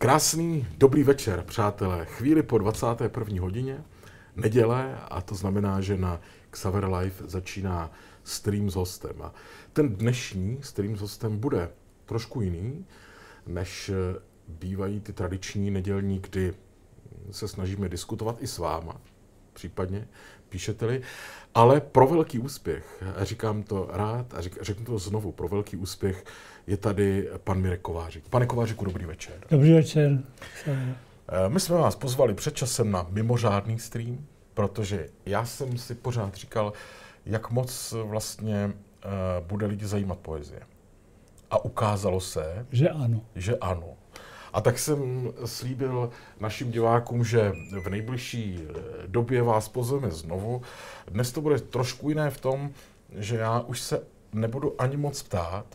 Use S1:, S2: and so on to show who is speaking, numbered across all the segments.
S1: Krásný, dobrý večer, přátelé. Chvíli po 21. hodině, neděle, a to znamená, že na Xaver Live začíná stream s hostem. A ten dnešní stream s hostem bude trošku jiný, než bývají ty tradiční nedělní, kdy se snažíme diskutovat i s váma, případně píšete-li, ale pro velký úspěch, a říkám to rád a řeknu to znovu, pro velký úspěch je tady pan Mirek Kovářik. Pane Kovářiku, dobrý večer.
S2: Dobrý večer.
S1: Eh, my jsme vás pozvali před časem na mimořádný stream, protože já jsem si pořád říkal, jak moc vlastně eh, bude lidi zajímat poezie. A ukázalo se,
S2: že ano.
S1: Že ano. A tak jsem slíbil našim divákům, že v nejbližší eh, době vás pozveme znovu. Dnes to bude trošku jiné v tom, že já už se nebudu ani moc ptát.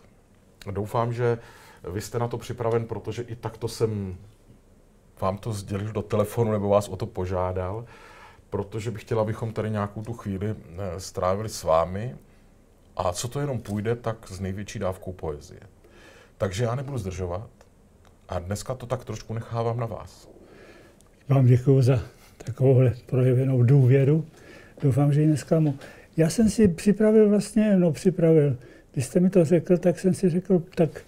S1: Doufám, že vy jste na to připraven, protože i takto jsem vám to sdělil do telefonu nebo vás o to požádal, protože bych chtěl, abychom tady nějakou tu chvíli eh, strávili s vámi. A co to jenom půjde, tak s největší dávkou poezie. Takže já nebudu zdržovat. A dneska to tak trošku nechávám na vás.
S2: Vám děkuji za takovouhle projevenou důvěru. Doufám, že ji nesklamu. Já jsem si připravil vlastně, no připravil, když jste mi to řekl, tak jsem si řekl, tak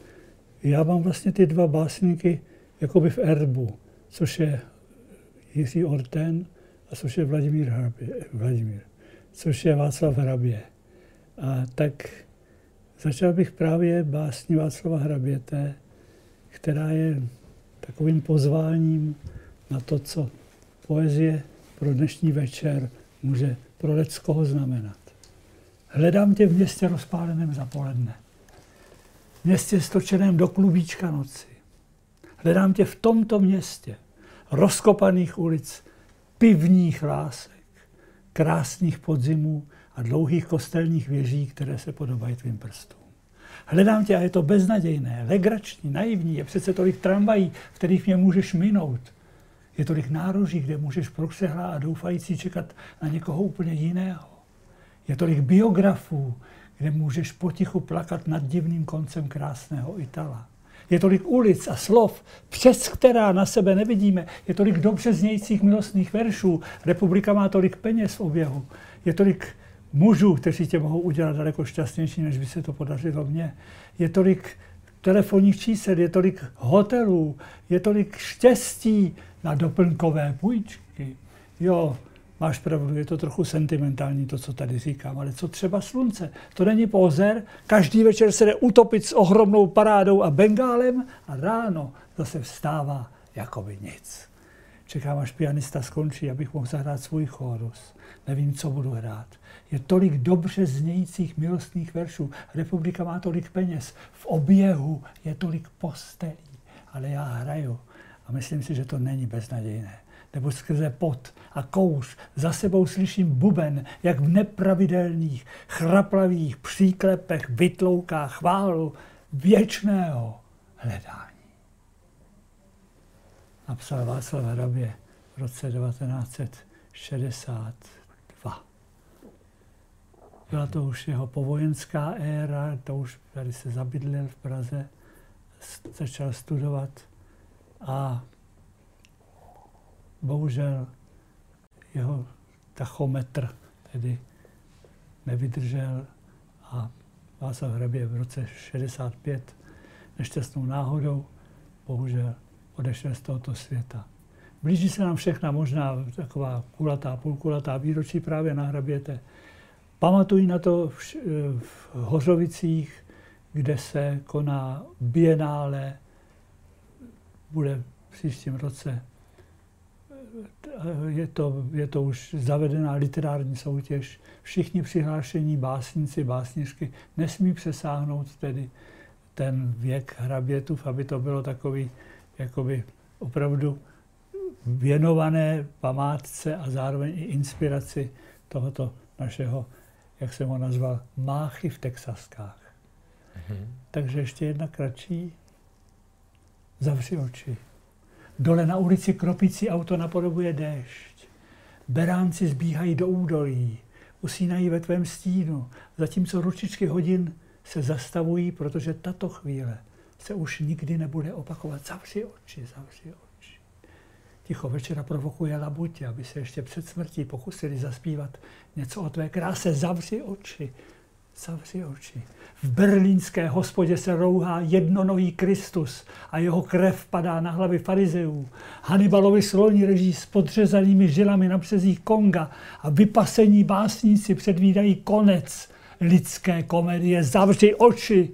S2: já mám vlastně ty dva básníky jakoby v erbu, což je Jiří Orten a což je Vladimír, Hrabě, Vladimír což je Václav Hrabě. A tak začal bych právě básní Václava Hraběte, která je takovým pozváním na to, co poezie pro dnešní večer může pro lidskoho znamenat. Hledám tě v městě rozpáleném zapoledne. V městě stočeném do klubíčka noci. Hledám tě v tomto městě, rozkopaných ulic, pivních lásek, krásných podzimů a dlouhých kostelních věží, které se podobají tvým prstům. Hledám tě a je to beznadějné, legrační, naivní. Je přece tolik tramvají, v kterých mě můžeš minout. Je tolik nároží, kde můžeš prosehlat a doufající čekat na někoho úplně jiného. Je tolik biografů, kde můžeš potichu plakat nad divným koncem krásného Itala. Je tolik ulic a slov, přes která na sebe nevidíme. Je tolik dobře znějících milostných veršů. Republika má tolik peněz v oběhu. Je tolik mužů, kteří tě mohou udělat daleko šťastnější, než by se to podařilo mně. Je tolik telefonních čísel, je tolik hotelů, je tolik štěstí na doplňkové půjčky. Jo, máš pravdu, je to trochu sentimentální to, co tady říkám, ale co třeba slunce? To není pózer, každý večer se jde utopit s ohromnou parádou a bengálem a ráno zase vstává jako by nic. Čekám, až pianista skončí, abych mohl zahrát svůj chorus. Nevím, co budu hrát. Je tolik dobře znějících milostných veršů. Republika má tolik peněz. V oběhu je tolik postelí. Ale já hraju a myslím si, že to není beznadějné. Nebo skrze pot a kouř za sebou slyším buben, jak v nepravidelných, chraplavých příklepech vytlouká chválu věčného hledání. Napsal Václav Hrabě v roce 1960. Byla to už jeho povojenská éra, to už tady se zabydlil v Praze, začal studovat a bohužel jeho tachometr tedy nevydržel a Václav Hrabě v roce 65 nešťastnou náhodou bohužel odešel z tohoto světa. Blíží se nám všechna možná taková kulatá, půlkulatá výročí právě na Hraběte. Pamatuji na to v, v Hořovicích, kde se koná bienále, bude v příštím roce. Je to, je to už zavedená literární soutěž. Všichni přihlášení básníci, básnířky nesmí přesáhnout tedy ten věk hrabětův, aby to bylo takový jakoby opravdu věnované památce a zároveň i inspiraci tohoto našeho jak jsem ho nazval, máchy v Texaskách. Mm-hmm. Takže ještě jedna kratší. Zavři oči. Dole na ulici kropící auto napodobuje déšť. Beránci zbíhají do údolí, usínají ve tvém stínu, zatímco ručičky hodin se zastavují, protože tato chvíle se už nikdy nebude opakovat. Zavři oči, zavři oči. Ticho večera provokuje labutě, aby se ještě před smrtí pokusili zaspívat něco o tvé kráse. Zavři oči, zavři oči. V berlínské hospodě se rouhá jednonový Kristus a jeho krev padá na hlavy farizeů. Hannibalovi sloni reží s podřezanými žilami na březích Konga a vypasení básníci předvídají konec lidské komedie. Zavři oči!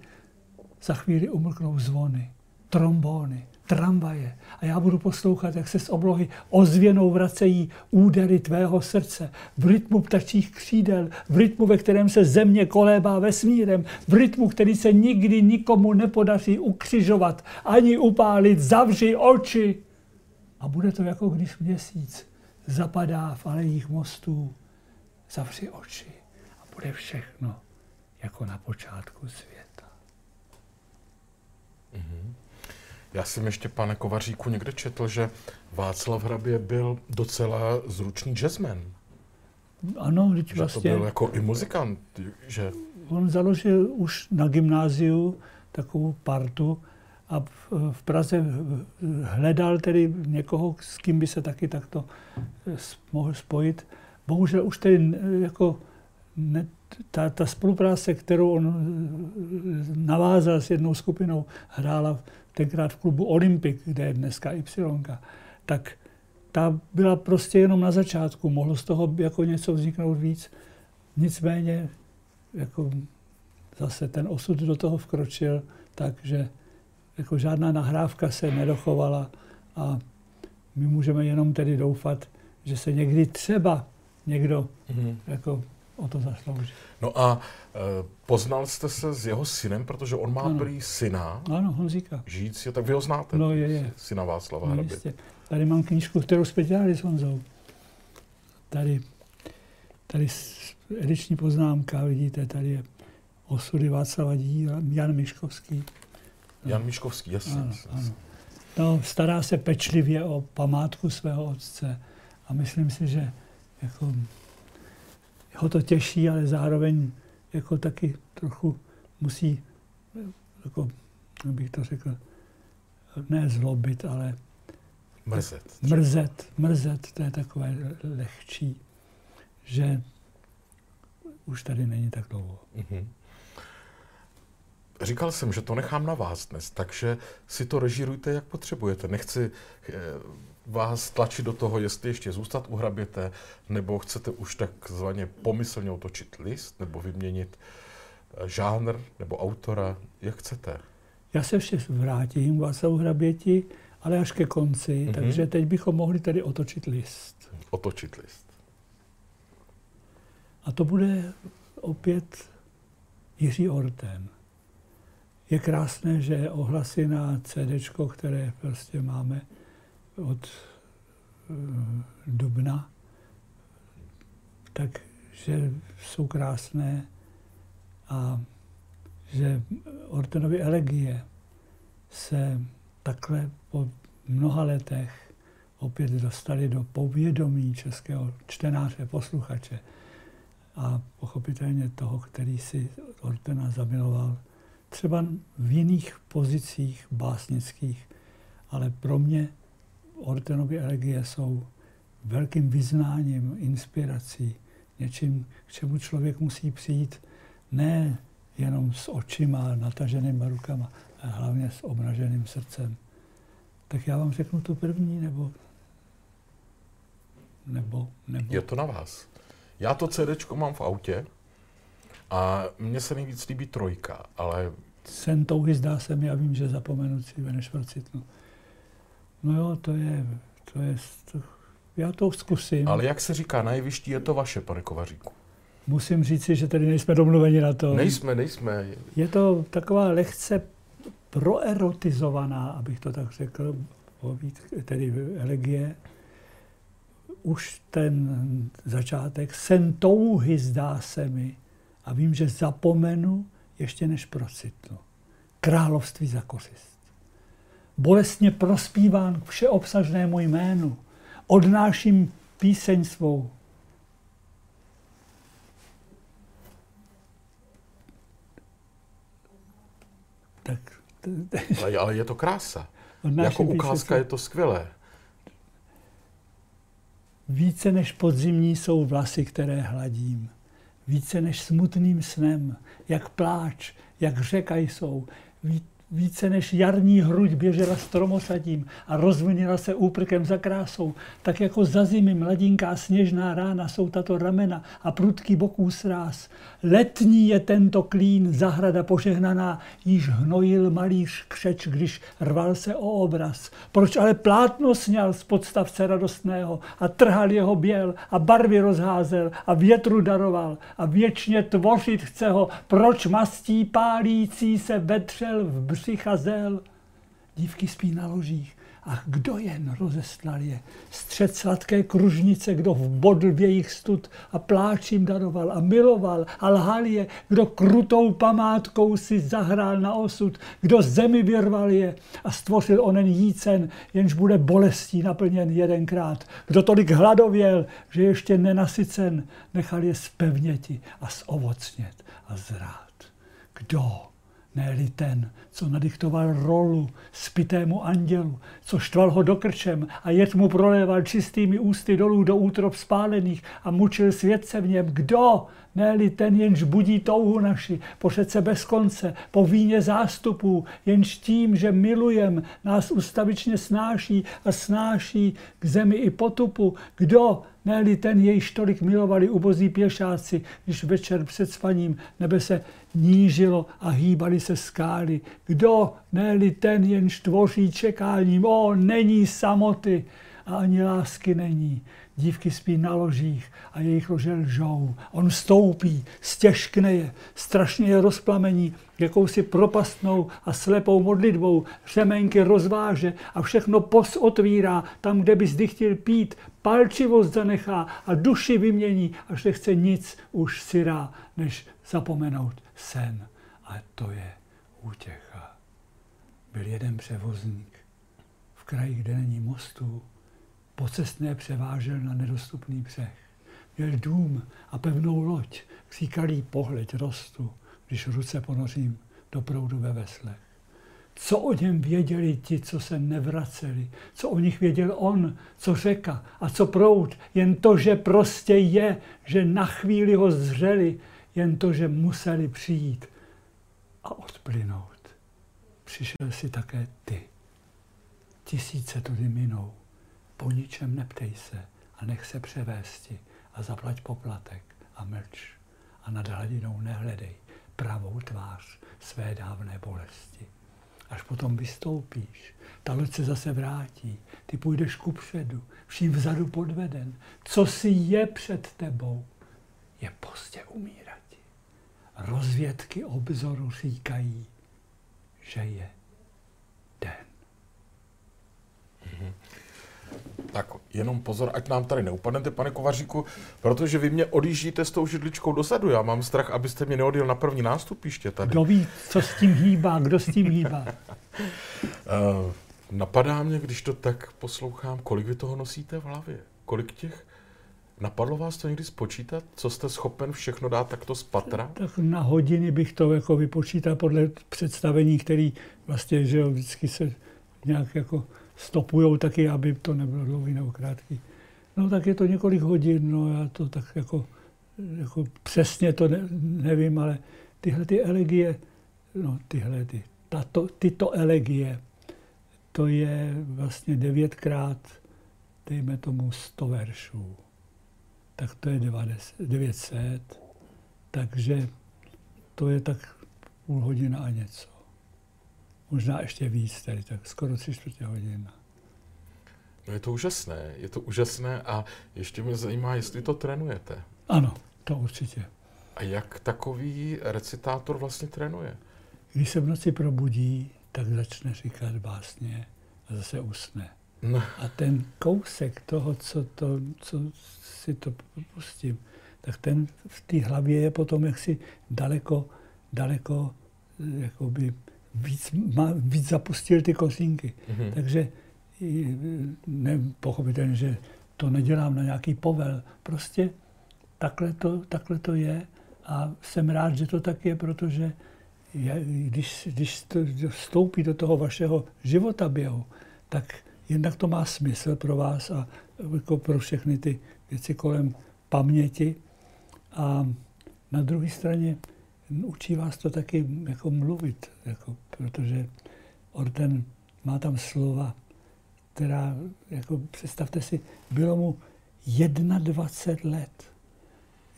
S2: Za chvíli umlknou zvony, trombóny, tramvaje a já budu poslouchat, jak se z oblohy ozvěnou vracejí údery tvého srdce v rytmu ptačích křídel, v rytmu, ve kterém se země kolébá vesmírem, v rytmu, který se nikdy nikomu nepodaří ukřižovat ani upálit. Zavři oči! A bude to jako když měsíc zapadá v alejích mostů. Zavři oči a bude všechno jako na počátku světa.
S1: Mm-hmm. Já jsem ještě, pane Kovaříku, někde četl, že Václav Hrabě byl docela zručný jazzman.
S2: Ano, teď
S1: že
S2: vlastně...
S1: to byl jako i muzikant, že...
S2: On založil už na gymnáziu takovou partu a v, Praze hledal tedy někoho, s kým by se taky takto mohl spojit. Bohužel už tedy jako ne, ta, ta spolupráce, kterou on navázal s jednou skupinou, hrála tenkrát v klubu Olympic, kde je dneska Y, tak ta byla prostě jenom na začátku. Mohlo z toho jako něco vzniknout víc. Nicméně jako zase ten osud do toho vkročil, takže jako žádná nahrávka se nedochovala a my můžeme jenom tedy doufat, že se někdy třeba někdo mm-hmm. jako o to zaslouží.
S1: No a e, poznal jste se s jeho synem, protože on má ano. prý syna.
S2: Ano, Honzíka.
S1: Žijící, tak vy ho znáte?
S2: No je, je.
S1: Syna Václava no, Hrabě.
S2: Tady mám knížku, kterou jsme dělali s Honzou. Tady, tady ediční poznámka, vidíte, tady je osudy Václava Díla, Jan Miškovský.
S1: No. Jan Miškovský, jasně. Ano, ano.
S2: No, stará se pečlivě o památku svého otce a myslím si, že jako ho to těší, ale zároveň jako taky trochu musí, jako, bych to řekl, ne zlobit, ale
S1: mrzet.
S2: Mrzet, mrzet, to je takové lehčí, že už tady není tak dlouho. Mm-hmm.
S1: Říkal jsem, že to nechám na vás dnes, takže si to režírujte, jak potřebujete. Nechci eh, vás tlačit do toho, jestli ještě zůstat u hraběte, nebo chcete už takzvaně pomyslně otočit list, nebo vyměnit eh, žánr nebo autora, jak chcete.
S2: Já se ještě vrátím vás u hraběti, ale až ke konci, mm-hmm. takže teď bychom mohli tady otočit list.
S1: Otočit list.
S2: A to bude opět Jiří Orten. Je krásné, že ohlasy na CD, které prostě máme od uh, dubna, takže jsou krásné a že Ortenovy elegie se takhle po mnoha letech opět dostali do povědomí českého čtenáře, posluchače a pochopitelně toho, který si Ortena zamiloval třeba v jiných pozicích básnických, ale pro mě Ortenovy elegie jsou velkým vyznáním, inspirací, něčím, k čemu člověk musí přijít ne jenom s očima, nataženýma rukama, ale hlavně s obnaženým srdcem. Tak já vám řeknu tu první, nebo, nebo, nebo.
S1: Je to na vás. Já to CD mám v autě a mně se nejvíc líbí trojka, ale...
S2: Sen touhy zdá se mi a vím, že zapomenu si než procitnu. No jo, to je, to je, to, já to zkusím.
S1: Ale jak se říká, na jevišti je to vaše, pane Kovaříku.
S2: Musím říci, že tady nejsme domluveni na to.
S1: Nejsme, nejsme.
S2: Je to taková lehce proerotizovaná, abych to tak řekl, tedy elegie. Už ten začátek, sen touhy zdá se mi, a vím, že zapomenu ještě než procitnu. Království za kořist. Bolestně prospíván k všeobsažnému jménu. Odnáším píseň svou. Tak
S1: Ale, ale je to krása. Jako ukázka je to skvělé.
S2: Více než podzimní jsou vlasy, které hladím. Více než smutným snem, jak pláč, jak řeka jsou více než jarní hruď běžela stromosadím a rozvinila se úprkem za krásou, tak jako za zimy mladinká sněžná rána jsou tato ramena a prudký boků sráz. Letní je tento klín, zahrada požehnaná, již hnojil malíř křeč, když rval se o obraz. Proč ale plátno sněl z podstavce radostného a trhal jeho běl a barvy rozházel a větru daroval a věčně tvořit chce ho, proč mastí pálící se vetřel v bři přicházel, dívky spí na ložích. A kdo jen rozestlal je? Střed sladké kružnice, kdo vbodl v jejich stud a pláčím daroval a miloval a lhal je, kdo krutou památkou si zahrál na osud, kdo zemi vyrval je a stvořil onen jícen, jenž bude bolestí naplněn jedenkrát. Kdo tolik hladověl, že ještě nenasycen, nechal je spevněti a zovocnět a zrát. Kdo? ne ten, co nadiktoval rolu spitému andělu, co štval ho do krčem a jed mu proléval čistými ústy dolů do útrop spálených a mučil světce v něm. Kdo? ne ten, jenž budí touhu naši, po řece bez konce, po víně zástupů, jenž tím, že milujem, nás ustavičně snáší a snáší k zemi i potupu. Kdo? ne ten, jejž tolik milovali ubozí pěšáci, když večer před spaním nebe se nížilo a hýbali se skály. Kdo? ne ten, jenž tvoří čekáním. O, není samoty a ani lásky není. Dívky spí na ložích a jejich lože lžou. On stoupí, stěžkne je, strašně je rozplamení, jakousi propastnou a slepou modlitbou, řemenky rozváže a všechno pos otvírá tam, kde by zdy chtěl pít, palčivost zanechá a duši vymění, až nechce nic už syrá, než zapomenout sen. A to je útěcha. Byl jeden převozník v kraji, kde není mostů, pocestné převážel na nedostupný břeh. Měl dům a pevnou loď, kříkalý pohled rostu, když ruce ponořím do proudu ve veslech. Co o něm věděli ti, co se nevraceli? Co o nich věděl on? Co řeka? A co proud? Jen to, že prostě je, že na chvíli ho zřeli, jen to, že museli přijít a odplynout. Přišel si také ty. Tisíce tudy minou. Po ničem neptej se a nech se převésti a zaplať poplatek a mlč a nad hladinou nehledej pravou tvář své dávné bolesti. Až potom vystoupíš, ta loď se zase vrátí, ty půjdeš ku předu, vším vzadu podveden. Co si je před tebou, je pozdě umírat. Rozvědky obzoru říkají, že je den.
S1: Mm-hmm. Tak jenom pozor, ať nám tady neupadnete, pane Kovaříku, protože vy mě odjíždíte s tou židličkou dozadu. Já mám strach, abyste mě neodjel na první nástupiště tady.
S2: Kdo ví, co s tím hýbá, kdo s tím hýbá?
S1: uh, napadá mě, když to tak poslouchám, kolik vy toho nosíte v hlavě? Kolik těch Napadlo vás to někdy spočítat, co jste schopen všechno dát takto z patra?
S2: Tak na hodiny bych to jako vypočítal podle představení, který vlastně, že jo, vždycky se nějak jako stopujou taky, aby to nebylo dlouhý nebo krátký. No tak je to několik hodin, no já to tak jako, jako přesně to ne, nevím, ale tyhle ty elegie, no tyhle ty, tato, tyto elegie, to je vlastně devětkrát, dejme tomu, sto veršů. Tak to je 900, takže to je tak půl hodina a něco možná ještě víc, tady tak skoro tři čtvrtě hodina.
S1: No je to úžasné, je to úžasné a ještě mě zajímá, jestli to trénujete.
S2: Ano, to určitě.
S1: A jak takový recitátor vlastně trénuje?
S2: Když se v noci probudí, tak začne říkat básně a zase usne. No. A ten kousek toho, co, to, co si to pustím, tak ten v té hlavě je potom jaksi daleko, daleko jakoby víc, má, víc zapustil ty kořínky. Mm-hmm. Takže ne, pochopitelně, že to nedělám na nějaký povel. Prostě takhle to, takhle to je a jsem rád, že to tak je, protože když, když to vstoupí do toho vašeho života běhu, tak jednak to má smysl pro vás a jako pro všechny ty věci kolem paměti. A na druhé straně učí vás to taky jako mluvit, jako, protože Orden má tam slova, která, jako představte si, bylo mu 21 let.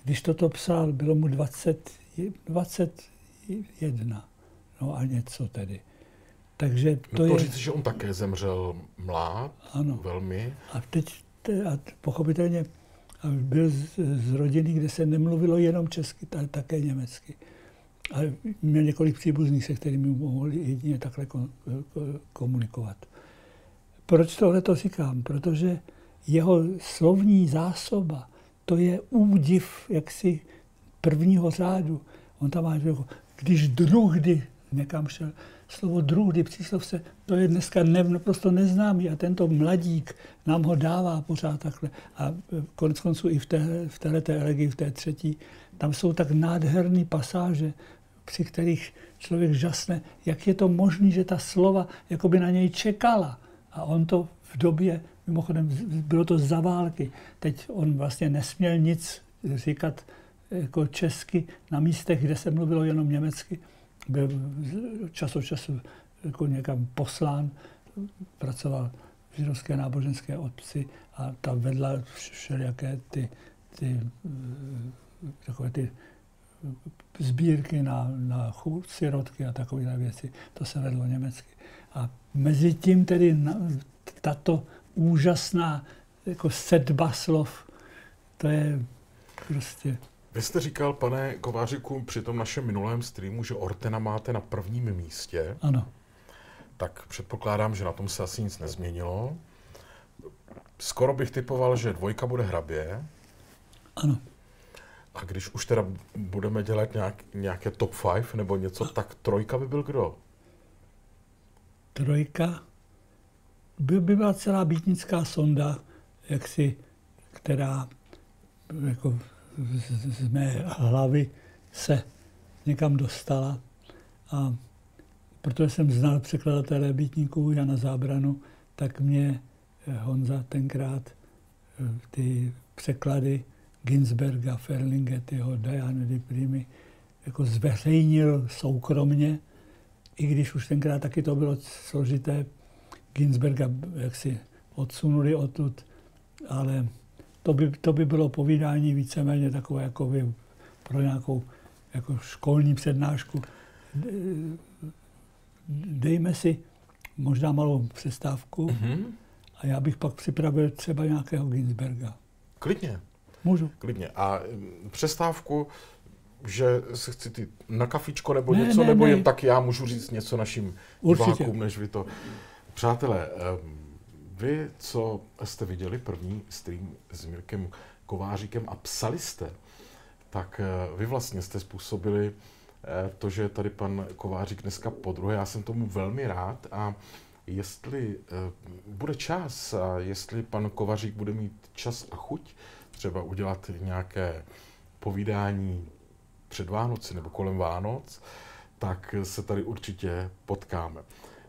S2: Když toto psal, bylo mu 20, 21. No a něco tedy. Takže to,
S1: no
S2: to je...
S1: říct, že on také zemřel mlád, ano. velmi.
S2: A teď a pochopitelně byl z, z rodiny, kde se nemluvilo jenom česky, ale také německy. A měl několik příbuzných, se kterými mohli jedině takhle komunikovat. Proč tohle to říkám? Protože jeho slovní zásoba, to je údiv jaksi prvního řádu. On tam má, když druhdy někam šel, slovo druhdy, příslovce, to je dneska ne, naprosto neznámý a tento mladík nám ho dává pořád takhle. A konec konců i v, té, v této elegii, v té třetí, tam jsou tak nádherné pasáže, při kterých člověk žasne, jak je to možné, že ta slova jako by na něj čekala. A on to v době, mimochodem bylo to za války, teď on vlastně nesměl nic říkat jako česky na místech, kde se mluvilo jenom německy. Byl čas od času jako někam poslán, pracoval v židovské náboženské obci a ta vedla všelijaké ty, ty, takové ty sbírky na, na chůd, sirotky a takové věci. To se vedlo německy. A mezi tím tedy na, tato úžasná jako sedba slov, to je prostě...
S1: Vy jste říkal, pane Kovářiku, při tom našem minulém streamu, že Ortena máte na prvním místě.
S2: Ano.
S1: Tak předpokládám, že na tom se asi nic nezměnilo. Skoro bych typoval, že dvojka bude hrabě.
S2: Ano.
S1: A když už teda budeme dělat nějak, nějaké top 5 nebo něco, tak trojka by byl kdo?
S2: Trojka by, by byla celá býtnická sonda, jaksi, která jako z, mé hlavy se někam dostala. A protože jsem znal překladatele býtníků Jana Zábranu, tak mě Honza tenkrát eh, ty překlady Ginsberga, Ferlingettiho, Diana di Primi, jako zveřejnil soukromně, i když už tenkrát taky to bylo složité, Ginsberga jak si odsunuli odtud, ale to by, to by bylo povídání víceméně takové jako by pro nějakou jako školní přednášku. Dejme si možná malou přestávku mm-hmm. a já bych pak připravil třeba nějakého Ginsberga.
S1: Klidně.
S2: Můžu.
S1: Klidně. A mm, přestávku, že se chci na kafičko nebo ne, něco, ne, nebo ne. jen tak já můžu říct něco našim Určitě. divákům, než vy to... Přátelé, vy, co jste viděli první stream s Mirkem Kováříkem a psali jste, tak eh, vy vlastně jste způsobili eh, to, že tady pan Kovářík dneska po druhé. Já jsem tomu velmi rád a jestli eh, bude čas a jestli pan Kovařík bude mít čas a chuť, třeba udělat nějaké povídání před Vánoci nebo kolem Vánoc, tak se tady určitě potkáme.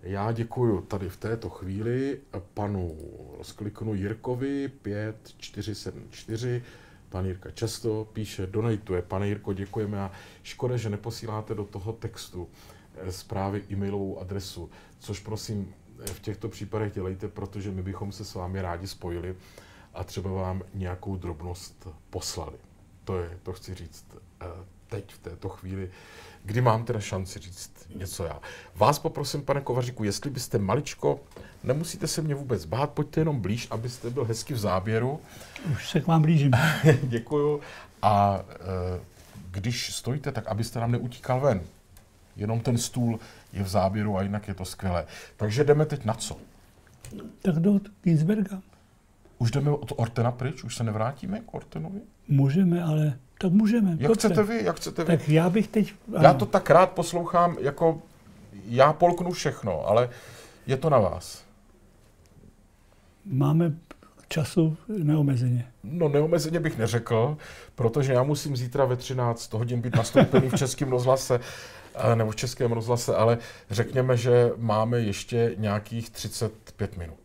S1: Já děkuji tady v této chvíli panu, rozkliknu Jirkovi 5474, pan Jirka často píše, donatuje, pane Jirko, děkujeme a škoda, že neposíláte do toho textu eh, zprávy e-mailovou adresu, což prosím eh, v těchto případech dělejte, protože my bychom se s vámi rádi spojili a třeba vám nějakou drobnost poslali. To je, to chci říct eh, teď, v této chvíli, kdy mám teda šanci říct něco já. Vás poprosím, pane Kovaříku, jestli byste maličko, nemusíte se mě vůbec bát, pojďte jenom blíž, abyste byl hezky v záběru.
S2: Už se k vám blížím.
S1: Děkuju. A e, když stojíte, tak abyste nám neutíkal ven. Jenom ten stůl je v záběru a jinak je to skvělé. Takže jdeme teď na co?
S2: Tak do Ginsberga.
S1: Už jdeme od Ortena pryč? Už se nevrátíme k Ortenovi?
S2: Můžeme, ale tak můžeme.
S1: Jak dobře. chcete vy, jak chcete vy.
S2: Tak já bych teď...
S1: Ano. Já to tak rád poslouchám, jako já polknu všechno, ale je to na vás.
S2: Máme času neomezeně.
S1: No neomezeně bych neřekl, protože já musím zítra ve 13 hodin být nastoupený v Českém rozhlase nebo v Českém rozhlase, ale řekněme, že máme ještě nějakých 35 minut.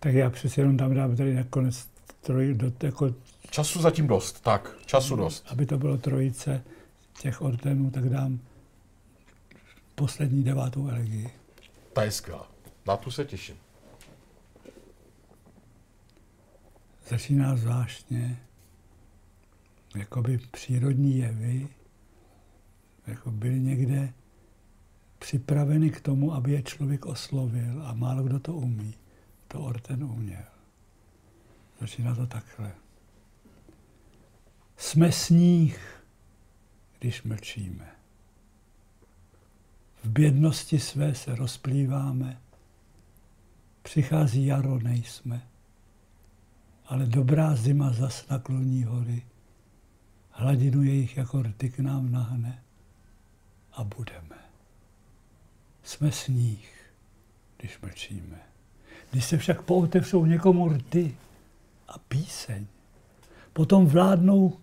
S2: Tak já přeci jenom tam dám tady nakonec troj, do, jako,
S1: Času zatím dost, tak, času dost.
S2: aby to bylo trojice těch ordenů, tak dám poslední devátou elegii.
S1: Ta je skvělá. Na tu se těším.
S2: Začíná zvláštně, jakoby přírodní jevy, jako byly někde připraveny k tomu, aby je člověk oslovil a málo kdo to umí. To Orten uměl. Začíná to takhle. Jsme sníh, když mlčíme. V bědnosti své se rozplýváme. Přichází jaro, nejsme. Ale dobrá zima zas nakloní hory. Hladinu jejich jako rty k nám nahne. A budeme. Jsme sníh, když mlčíme. Když se však pootevřou někomu rty a píseň, potom vládnou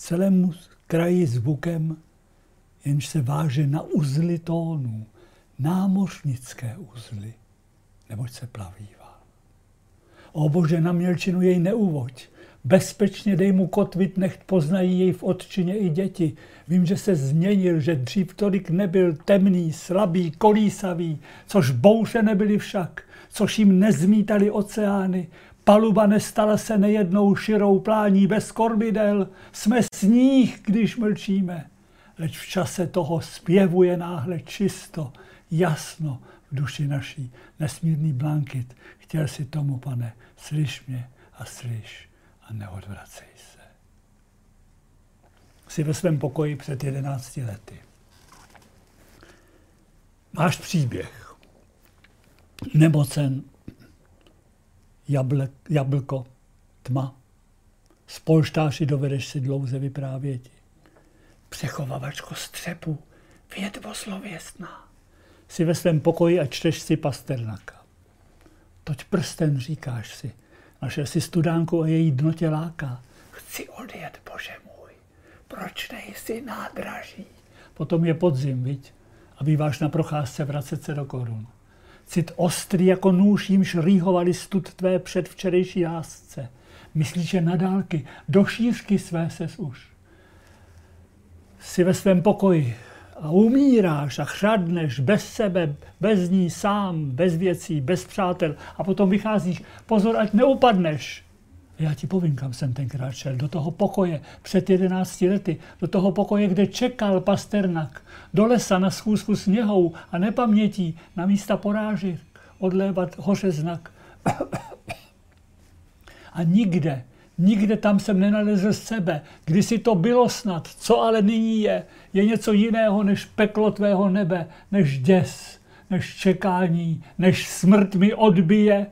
S2: celému kraji zvukem, jenž se váže na uzly tónů, námořnické uzly, neboť se plavívá. O Bože, na mělčinu jej neuvoď, bezpečně dej mu kotvit, nechť poznají jej v odčině i děti. Vím, že se změnil, že dřív tolik nebyl temný, slabý, kolísavý, což bouře nebyly však, což jim nezmítali oceány, Paluba nestala se nejednou širou plání bez kormidel. Jsme sníh, když mlčíme. Leč v čase toho zpěvuje náhle čisto, jasno v duši naší. Nesmírný blankit. Chtěl si tomu, pane, slyš mě a slyš a neodvracej se. Jsi ve svém pokoji před jedenácti lety. Máš příběh. Nemocen, jablek, jablko, tma. Z polštáři dovedeš si dlouze vyprávět. Přechovavačko střepu, vědvo slověstná. Jsi ve svém pokoji a čteš si Pasternaka. Toť prsten říkáš si. Našel si studánku a její dno tě láká. Chci odjet, bože můj. Proč nejsi nádraží? Potom je podzim, viď? A býváš na procházce vracet se do korun cit ostrý jako nůž, jimž rýhovali stud tvé předvčerejší lásce. Myslíš, že na dálky, do šířky své ses už. Jsi ve svém pokoji a umíráš a chřadneš bez sebe, bez ní sám, bez věcí, bez přátel a potom vycházíš. Pozor, ať neupadneš. Já ti povím, kam jsem tenkrát šel. Do toho pokoje před jedenácti lety. Do toho pokoje, kde čekal Pasternak. Do lesa na schůzku s něhou a nepamětí na místa porážek. Odlévat hoře znak. A nikde, nikde tam jsem nenalezl sebe. Kdysi to bylo snad, co ale nyní je, je něco jiného než peklo tvého nebe, než děs, než čekání, než smrt mi odbije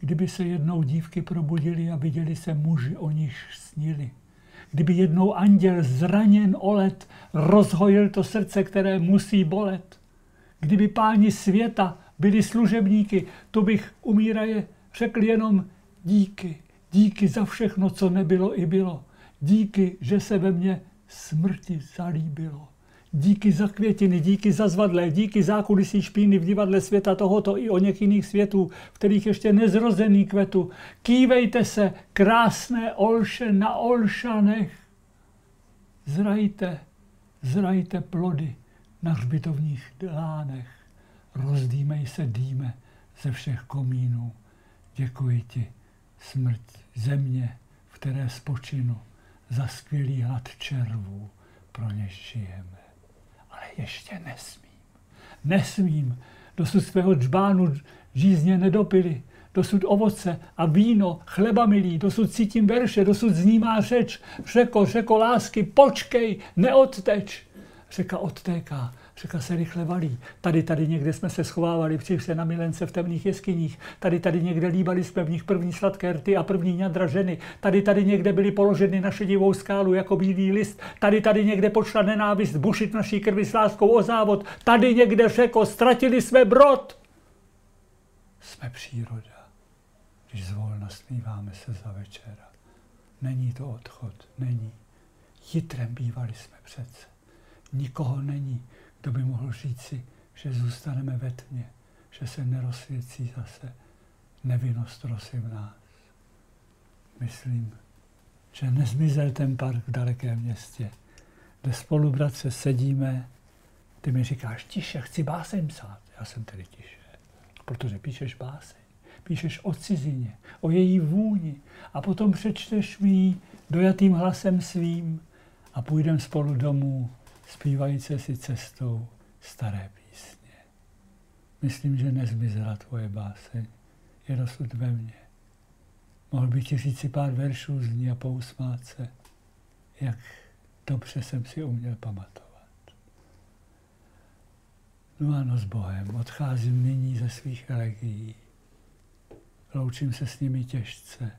S2: Kdyby se jednou dívky probudili a viděli se muži, o nich snili. Kdyby jednou anděl zraněn olet rozhojil to srdce, které musí bolet. Kdyby páni světa byli služebníky, to bych umíraje řekl jenom díky. Díky za všechno, co nebylo i bylo. Díky, že se ve mně smrti zalíbilo. Díky za květiny, díky za zvadlé, díky zákulisí špíny v divadle světa tohoto i o něch jiných světů, v kterých ještě nezrozený kvetu. Kývejte se, krásné olše na olšanech. Zrajte, zrajte plody na hřbitovních lánech. Rozdýmej se dýme ze všech komínů. Děkuji ti, smrt země, v které spočinu, za skvělý hlad červů, pro něž žijeme ještě nesmím. Nesmím. Dosud svého džbánu žízně nedopili. Dosud ovoce a víno, chleba milí, dosud cítím verše, dosud zní má řeč. Řeko, řeko lásky, počkej, neodteč. Řeka odtéká, Řeka se rychle valí. Tady, tady někde jsme se schovávali při se na milence v temných jeskyních. Tady, tady někde líbali jsme v nich první sladké rty a první ňadra ženy. Tady, tady někde byly položeny na šedivou skálu jako bílý list. Tady, tady někde počla nenávist bušit naší krvi s láskou o závod. Tady někde řeko, ztratili jsme brod. Jsme příroda, když zvolna smíváme se za večera. Není to odchod, není. Jitrem bývali jsme přece Nikoho není, kdo by mohl říci, že zůstaneme ve tmě, že se nerozsvěcí zase nevinnost rosy v nás. Myslím, že nezmizel ten park v dalekém městě, kde spolu, bratře, sedíme, ty mi říkáš, tiše, chci báseň psát. Já jsem tedy tiše, protože píšeš báseň. Píšeš o cizině, o její vůni a potom přečteš mi dojatým hlasem svým a půjdeme spolu domů, zpívající si cestou staré písně. Myslím, že nezmizela tvoje báseň, je dosud ve mně. Mohl bych ti říct si pár veršů z ní a pousmát se, jak dobře jsem si uměl pamatovat. No ano, s Bohem, odcházím nyní ze svých elegií. Loučím se s nimi těžce,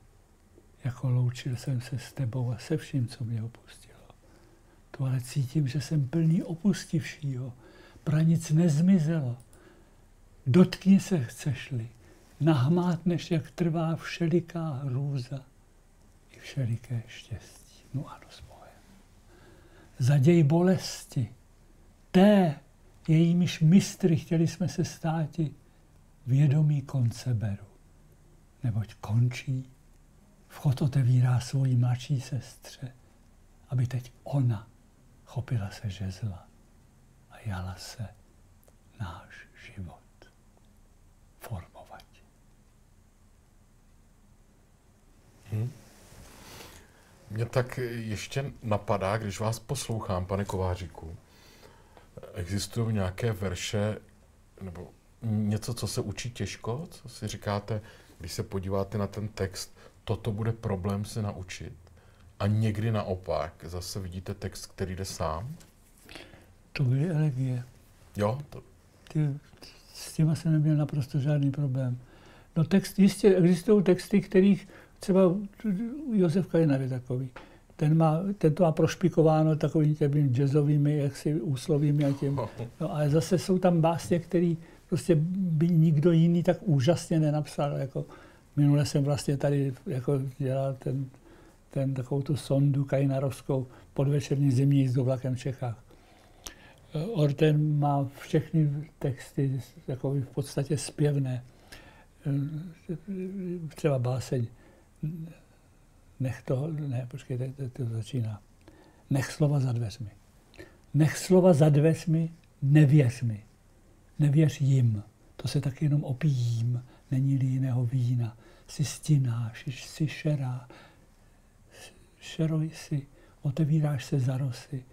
S2: jako loučil jsem se s tebou a se vším, co mě opustilo. To ale cítím, že jsem plný opustivšího. Pranic nezmizelo. Dotkni se chceš-li, nahmátneš, jak trvá všeliká hrůza i všeliké štěstí. No ano, s. Zaděj bolesti, té, jejímiž mistry chtěli jsme se státi, vědomí konce beru. Neboť končí, vchod otevírá svoji mladší sestře, aby teď ona chopila se žezla a jala se náš život formovat.
S1: Hmm. Mě tak ještě napadá, když vás poslouchám, pane Kováříku, existují nějaké verše nebo něco, co se učí těžko, co si říkáte, když se podíváte na ten text, toto bude problém se naučit. A někdy naopak, zase vidíte text, který jde sám?
S2: To byly elegie.
S1: Jo? To...
S2: Ty, s tím jsem neměl naprosto žádný problém. No text, jistě existují texty, kterých třeba Josef Kajnar je takový ten, má, ten to má prošpikováno takovými těmi jazzovými jaksi úslovími a tím. No, ale zase jsou tam básně, které prostě by nikdo jiný tak úžasně nenapsal. Jako minule jsem vlastně tady jako dělal ten, ten takovou tu sondu kajnarovskou podvečerní zimní jízdu vlakem v Čechách. Orten má všechny texty jako v podstatě zpěvné. Třeba báseň Nech to, ne, počkejte, to, to začíná. Nech slova za dveřmi. Nech slova za dveřmi, nevěř mi. Nevěř jim. To se taky jenom opijím, není-li jiného vína. Jsi stináš, jsi šerá. Šeroj si, otevíráš se za rosy.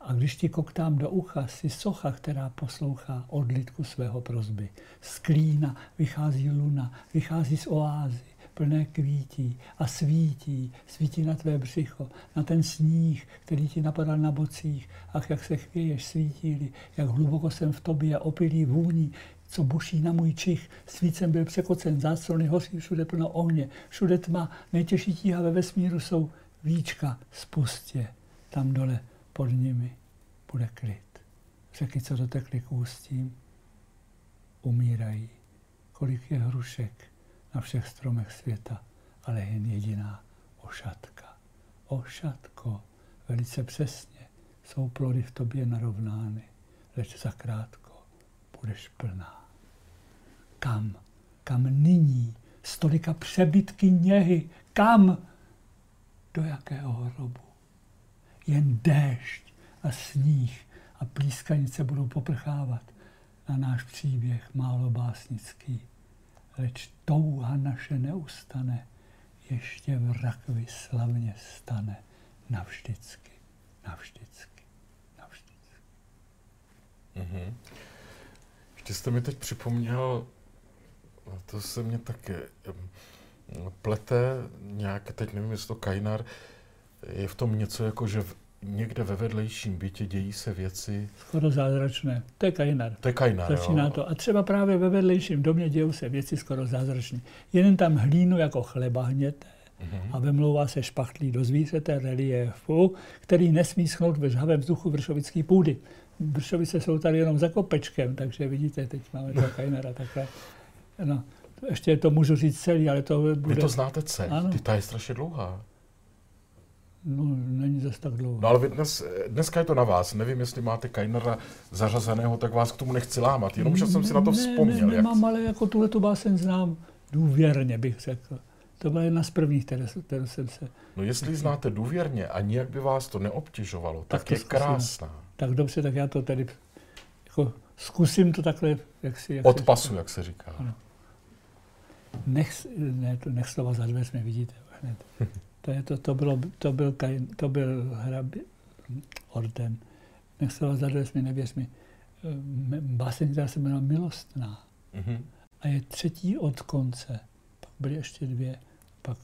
S2: A když ti koktám do ucha, si socha, která poslouchá odlitku svého prozby. Z klína vychází luna, vychází z oázy plné kvítí a svítí, svítí na tvé břicho, na ten sníh, který ti napadal na bocích. Ach, jak se chvěješ, svítí jak hluboko jsem v tobě a opilý vůní, co buší na můj čich. Svícem byl překocen, záclony hoří, všude plno ohně, všude tma, nejtěžší tíha ve vesmíru jsou víčka, spustě, tam dole pod nimi bude klid. Řeky, co dotekly k ústím, umírají. Kolik je hrušek, na všech stromech světa, ale jen jediná ošatka. Ošatko, velice přesně, jsou plody v tobě narovnány, leč zakrátko budeš plná. Kam? Kam nyní? Stolika přebytky něhy. Kam? Do jakého hrobu? Jen déšť a sníh a plískanice budou poprchávat na náš příběh málo básnický leč touha naše neustane, ještě v rakvi slavně stane navždycky, navždycky, navždycky.
S1: Mm-hmm. Ještě jste mi teď připomněl, to se mě také plete nějak, teď nevím, jestli to Kajnar, je v tom něco jako, že v, někde ve vedlejším bytě dějí se věci...
S2: Skoro zázračné. To je Kajnar.
S1: To je Kajnar,
S2: Začíná
S1: jo.
S2: to. A třeba právě ve vedlejším domě dějí se věci skoro zázračné. Jeden tam hlínu jako chleba hněte mm-hmm. a vemlouvá se špachtlí do zvířete reliefu, který nesmí schnout ve žhavém vzduchu vršovický půdy. Vršovice jsou tady jenom za kopečkem, takže vidíte, teď máme toho Kajnara takhle. No, ještě to můžu říct celý, ale to bude...
S1: Vy to znáte celý, Ty ta je strašně dlouhá.
S2: No, není zase tak dlouho.
S1: No ale vy dnes, dneska je to na vás. Nevím, jestli máte Kainera zařazeného, tak vás k tomu nechci lámat. Jenom, že jsem si na to vzpomněl.
S2: Ne, nemám, jak... ale jako tuhle tu báseň znám důvěrně, bych řekl. To byla jedna z prvních, které, které jsem se...
S1: No jestli znáte důvěrně a nijak by vás to neobtěžovalo, tak, tak to je zkusím. krásná.
S2: Tak dobře, tak já to tady jako zkusím to takhle, jak si... Jak
S1: Od pasu, jak se říká. Ano.
S2: Nech, ne, to nech slova za dveřmi, vidíte hned. To, je to, to, bylo, to, byl, to byl hrab, orden. Nech slova za dveřmi, nevěř mi. Báseň, která se jmenovala Milostná. Mm-hmm. A je třetí od konce. Pak byly ještě dvě, pak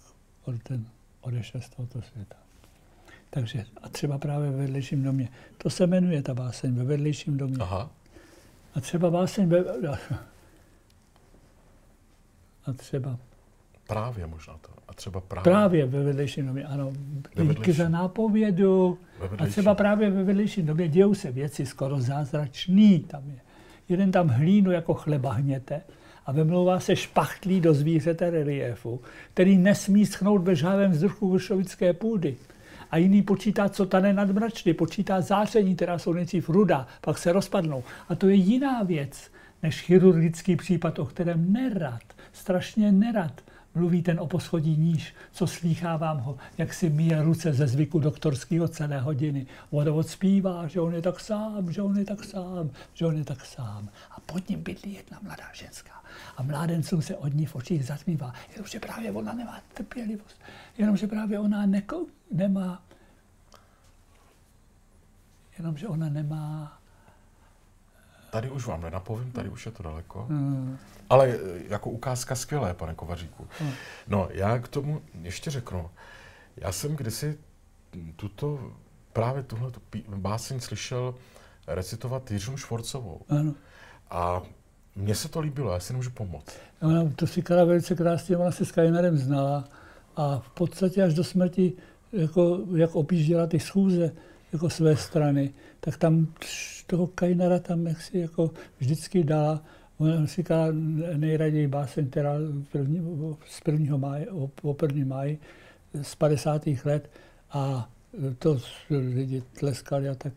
S2: orden odešel z tohoto světa. Takže a třeba právě ve vedlejším domě. To se jmenuje ta báseň ve vedlejším domě. Aha. A třeba báseň ve... A třeba...
S1: Právě možná to. A třeba právě...
S2: Právě ve vedlejším domě, ano. Díky za nápovědu. A třeba právě ve vedlejším domě dějou se věci skoro zázračný. Tam je. Jeden tam hlínu jako chleba hněte a vymlouvá se špachtlí do zvířete reliefu, který nesmí schnout ve žhavém vzduchu vršovické půdy a jiný počítá, co tane nad mračny, počítá záření, která jsou nejdřív ruda, pak se rozpadnou. A to je jiná věc, než chirurgický případ, o kterém nerad, strašně nerad mluví ten o poschodí níž, co slýchávám ho, jak si míje ruce ze zvyku doktorského celé hodiny. Vodovod zpívá, že on je tak sám, že on je tak sám, že on je tak sám. A pod ním bydlí jedna mladá ženská. A mládencům se od ní v očích zatmívá, jenomže právě ona nemá trpělivost, jenomže právě ona neko, nemá, jenomže ona nemá
S1: Tady už vám nenapovím, tady už je to daleko. Hmm. Ale e, jako ukázka skvělé, pane Kovaříku. Hmm. No, já k tomu ještě řeknu. Já jsem kdysi tuto, právě tuhle báseň slyšel recitovat Jiřinu Švorcovou. Ano. A mně se to líbilo, já si nemůžu pomoct.
S2: Ona to říkala velice krásně, ona se s Kajnarem znala a v podstatě až do smrti, jako, jak opížděla ty schůze jako své strany, tak tam toho Kajnara tam jaksi jako vždycky dala. Ona říká nejraději báseň, která první, z 1. máje, o 1. máji z 50. let a to lidi tleskali a tak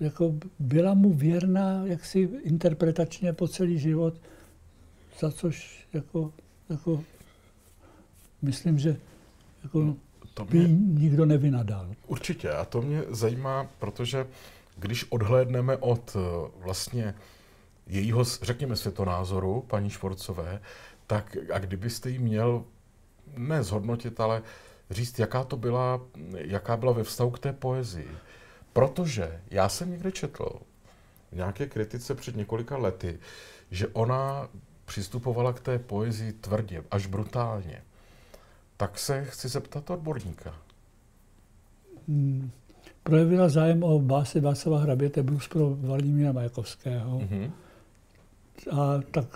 S2: jako byla mu věrná jaksi interpretačně po celý život, za což jako, jako myslím, že jako to mě, by nikdo nevynadal.
S1: Určitě a to mě zajímá, protože když odhlédneme od eh, vlastně jejího, řekněme, světonázoru, paní Švorcové, tak a kdybyste jí měl ne zhodnotit, ale říct, jaká to byla, jaká byla ve vztahu k té poezii. Protože já jsem někde četl v nějaké kritice před několika lety, že ona přistupovala k té poezii tvrdě, až brutálně. Tak se chci zeptat odborníka.
S2: Hmm projevila zájem o básy Václava Hraběte Blues pro Vladimíra Majakovského. Mm-hmm.
S1: A tak...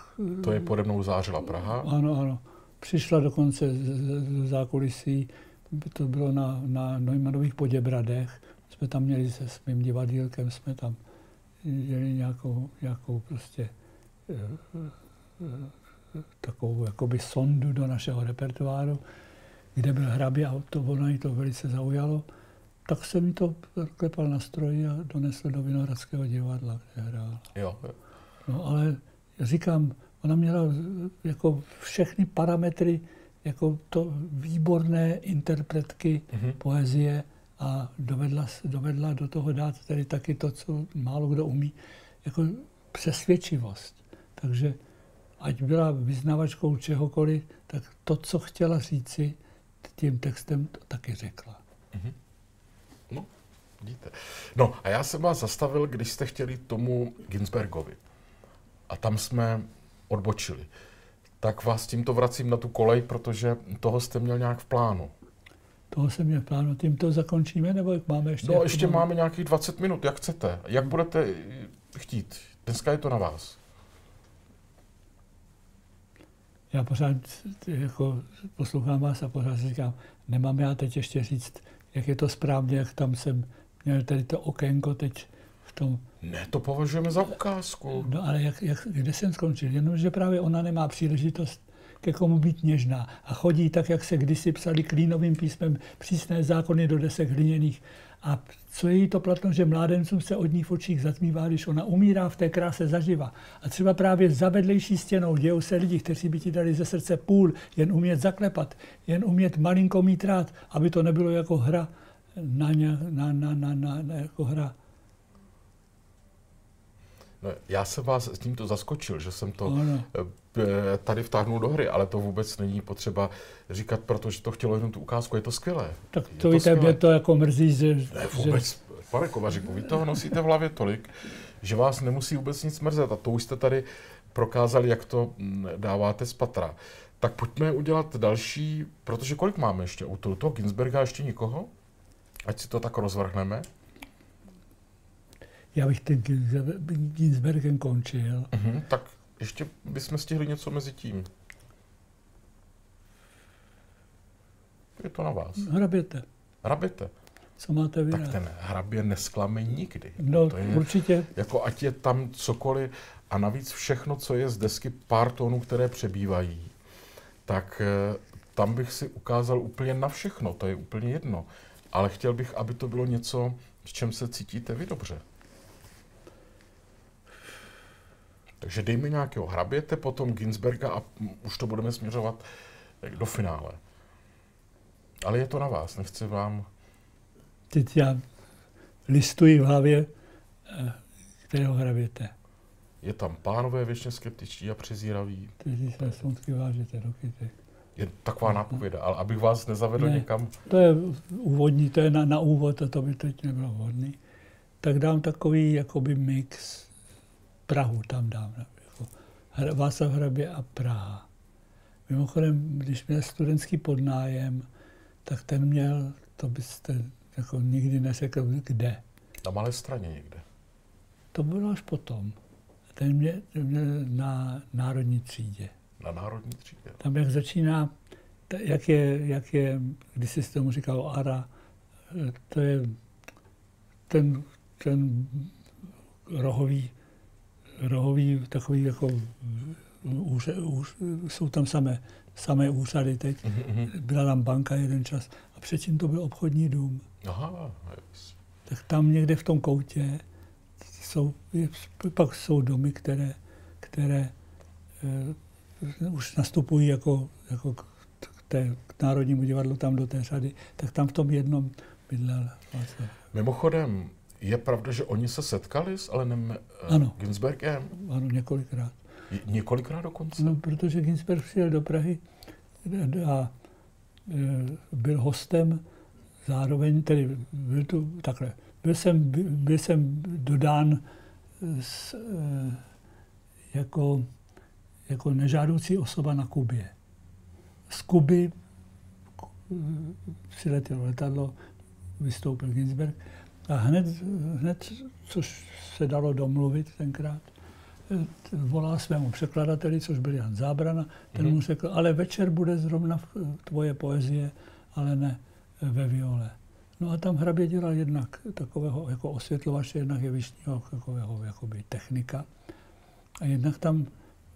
S1: To je pode mnou zářila Praha?
S2: Ano, ano. Přišla dokonce z, z zákulisí, to bylo na, na Neumannových Poděbradech. Jsme tam měli se svým divadílkem, jsme tam měli nějakou, nějakou prostě eh, eh, takovou jakoby sondu do našeho repertoáru, kde byl hrabě a to ono jí to velice zaujalo tak se mi to klepal na stroji a donesl do Vinohradského divadla, kde hrál.
S1: Jo, jo.
S2: No ale říkám, ona měla jako všechny parametry jako to výborné interpretky mm-hmm. poezie a dovedla, dovedla do toho dát tedy taky to, co málo kdo umí, jako přesvědčivost. Takže ať byla vyznavačkou čehokoliv, tak to, co chtěla říci tím textem, to taky řekla. Mm-hmm.
S1: Vidíte. No a já jsem vás zastavil, když jste chtěli tomu Ginsbergovi. A tam jsme odbočili. Tak vás tímto vracím na tu kolej, protože toho jste měl nějak v plánu.
S2: Toho jsem měl v plánu. Tímto zakončíme, nebo jak máme ještě?
S1: No, ještě máme nějakých 20 minut, jak chcete. Jak budete chtít. Dneska je to na vás.
S2: Já pořád jako poslouchám vás a pořád si říkám, nemám já teď ještě říct, jak je to správně, jak tam jsem měl tady to okénko teď v tom.
S1: Ne, to považujeme za ukázku.
S2: No ale jak, jak, kde jsem skončil? Jenomže právě ona nemá příležitost ke komu být něžná. A chodí tak, jak se kdysi psali klínovým písmem přísné zákony do desek hliněných. A co je jí to platno, že mládencům se od ní v očích zatmívá, když ona umírá v té kráse zaživa. A třeba právě za vedlejší stěnou dějou se lidi, kteří by ti dali ze srdce půl, jen umět zaklepat, jen umět malinko mít rád, aby to nebylo jako hra na, na, na, na, na, na jako hra
S1: No, já jsem vás s tímto zaskočil, že jsem to ano. Eh, tady vtáhnul do hry, ale to vůbec není potřeba říkat, protože to chtělo jenom tu ukázku, je to skvělé.
S2: Tak to je víte, mě to jako mrzí, že...
S1: Ne, vůbec, že... pane Kovaříku, vy toho nosíte v hlavě tolik, že vás nemusí vůbec nic mrzet a to už jste tady prokázali, jak to mm, dáváte z patra. Tak pojďme udělat další, protože kolik máme ještě u toho Ginsberga ještě nikoho? Ať si to tak rozvrhneme
S2: já bych ten Ginsbergen končil.
S1: Uh-huh, tak ještě bychom stihli něco mezi tím. Je to na vás.
S2: Hraběte.
S1: Hraběte.
S2: Co máte vy?
S1: Tak ten hrabě nesklame nikdy.
S2: No, to je, určitě.
S1: Jako ať je tam cokoliv a navíc všechno, co je z desky pár tónů, které přebývají, tak eh, tam bych si ukázal úplně na všechno, to je úplně jedno. Ale chtěl bych, aby to bylo něco, v čem se cítíte vy dobře. Takže dejme nějakého hraběte, potom Ginsberga a už to budeme směřovat do finále. Ale je to na vás, nechci vám...
S2: Teď já listuji v hlavě, eh, kterého hraběte.
S1: Je tam pánové věčně skeptičtí a přezíraví.
S2: Kteří se smutky vážete do kytek.
S1: Je taková nápověda, ale abych vás nezavedl ne, někam...
S2: To je úvodní, to je na, na úvod a to by teď nebylo vhodný. Tak dám takový jakoby mix Prahu tam dám. Jako Václav Hrabě a Praha. Mimochodem, když měl studentský podnájem, tak ten měl, to byste jako nikdy neřekl, kde.
S1: Na malé straně někde.
S2: To bylo až potom. Ten mě, měl na národní třídě.
S1: Na národní třídě.
S2: Tam, jak začíná, jak je, jak je když si tomu říkal Ara, to je ten, ten rohový rohový, takový jako, úř, úř, jsou tam samé, samé úřady teď. Mm-hmm. Byla tam banka jeden čas a předtím to byl obchodní dům.
S1: Aha, yes.
S2: Tak tam někde v tom koutě jsou, pak jsou domy, které, které eh, už nastupují jako, jako k, té, k Národnímu divadlu tam do té řady, tak tam v tom jednom bydlel.
S1: Mimochodem, je pravda, že oni se setkali s Alenem eh,
S2: ano.
S1: Ginsbergem?
S2: Ano, několikrát.
S1: Je, několikrát dokonce?
S2: No, protože Ginsberg přijel do Prahy a e, byl hostem, zároveň, tedy byl tu, takhle, byl jsem, byl jsem dodán s, e, jako, jako nežádoucí osoba na Kubě. Z Kuby přiletělo letadlo, vystoupil Ginsberg a hned, hned, což se dalo domluvit tenkrát, volal svému překladateli, což byl Jan Zábrana, ten mm-hmm. mu řekl, ale večer bude zrovna tvoje poezie, ale ne ve viole. No a tam hrabě dělal jednak takového jako osvětlovače, jednak jevištního takového jakoby technika. A jednak tam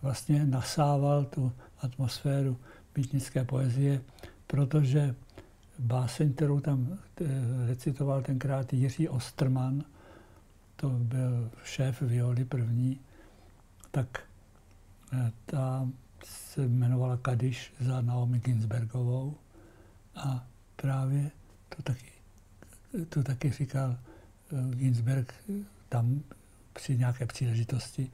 S2: vlastně nasával tu atmosféru bytnické poezie, protože báseň, kterou tam eh, recitoval tenkrát Jiří Ostrman, to byl šéf violy první, tak eh, ta se jmenovala Kadiš za Naomi Ginsbergovou a právě to taky, to taky říkal eh, Ginsberg tam při nějaké příležitosti,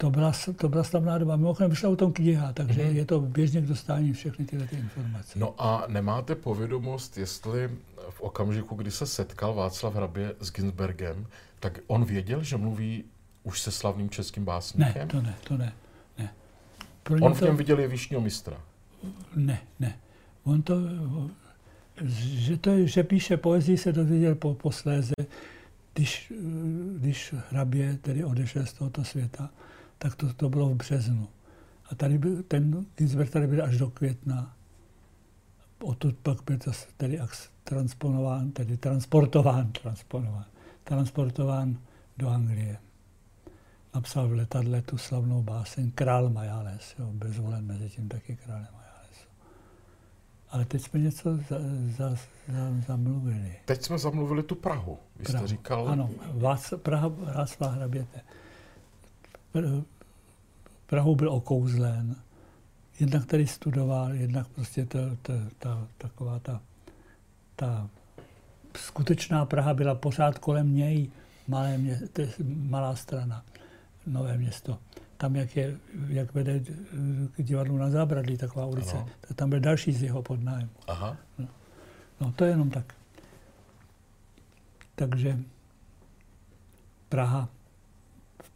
S2: to byla, to byla slavná doba. Mimochodem vyšla o tom kniha, takže mm-hmm. je to běžně k dostání všechny tyhle ty informace.
S1: No a nemáte povědomost, jestli v okamžiku, kdy se setkal Václav Hrabě s Ginsbergem, tak on věděl, že mluví už se slavným českým básníkem?
S2: Ne, to ne, to ne. ne.
S1: Pro on v něm to... viděl jevišního mistra?
S2: Ne, ne. On to, že, to, že píše poezii, se dozvěděl po, posléze, když, když hrabě tedy odešel z tohoto světa tak to, to bylo v březnu. A tady byl, ten Ginsberg tady byl až do května. Odtud pak byl to tedy transponován, tedy transportován, transponován, transportován do Anglie. napsal v letadle tu slavnou báseň Král Majales, jo, byl zvolen mezi tím taky králem Majalesu. Ale teď jsme něco za, za, za, zamluvili.
S1: Teď jsme zamluvili tu Prahu. Vy Prahu. jste říkal...
S2: Ano, Vás, Praha, Václav hraběte. Prahou byl okouzlen. Jednak tady studoval, jednak prostě ta, ta, ta, taková ta, ta skutečná Praha byla pořád kolem něj, malé mě, to je malá strana, nové město. Tam, jak, je, jak vede k divadlu na Zábradlí, taková ulice, ano. tam byl další z jeho podnájem. Aha. No. no, to je jenom tak. Takže Praha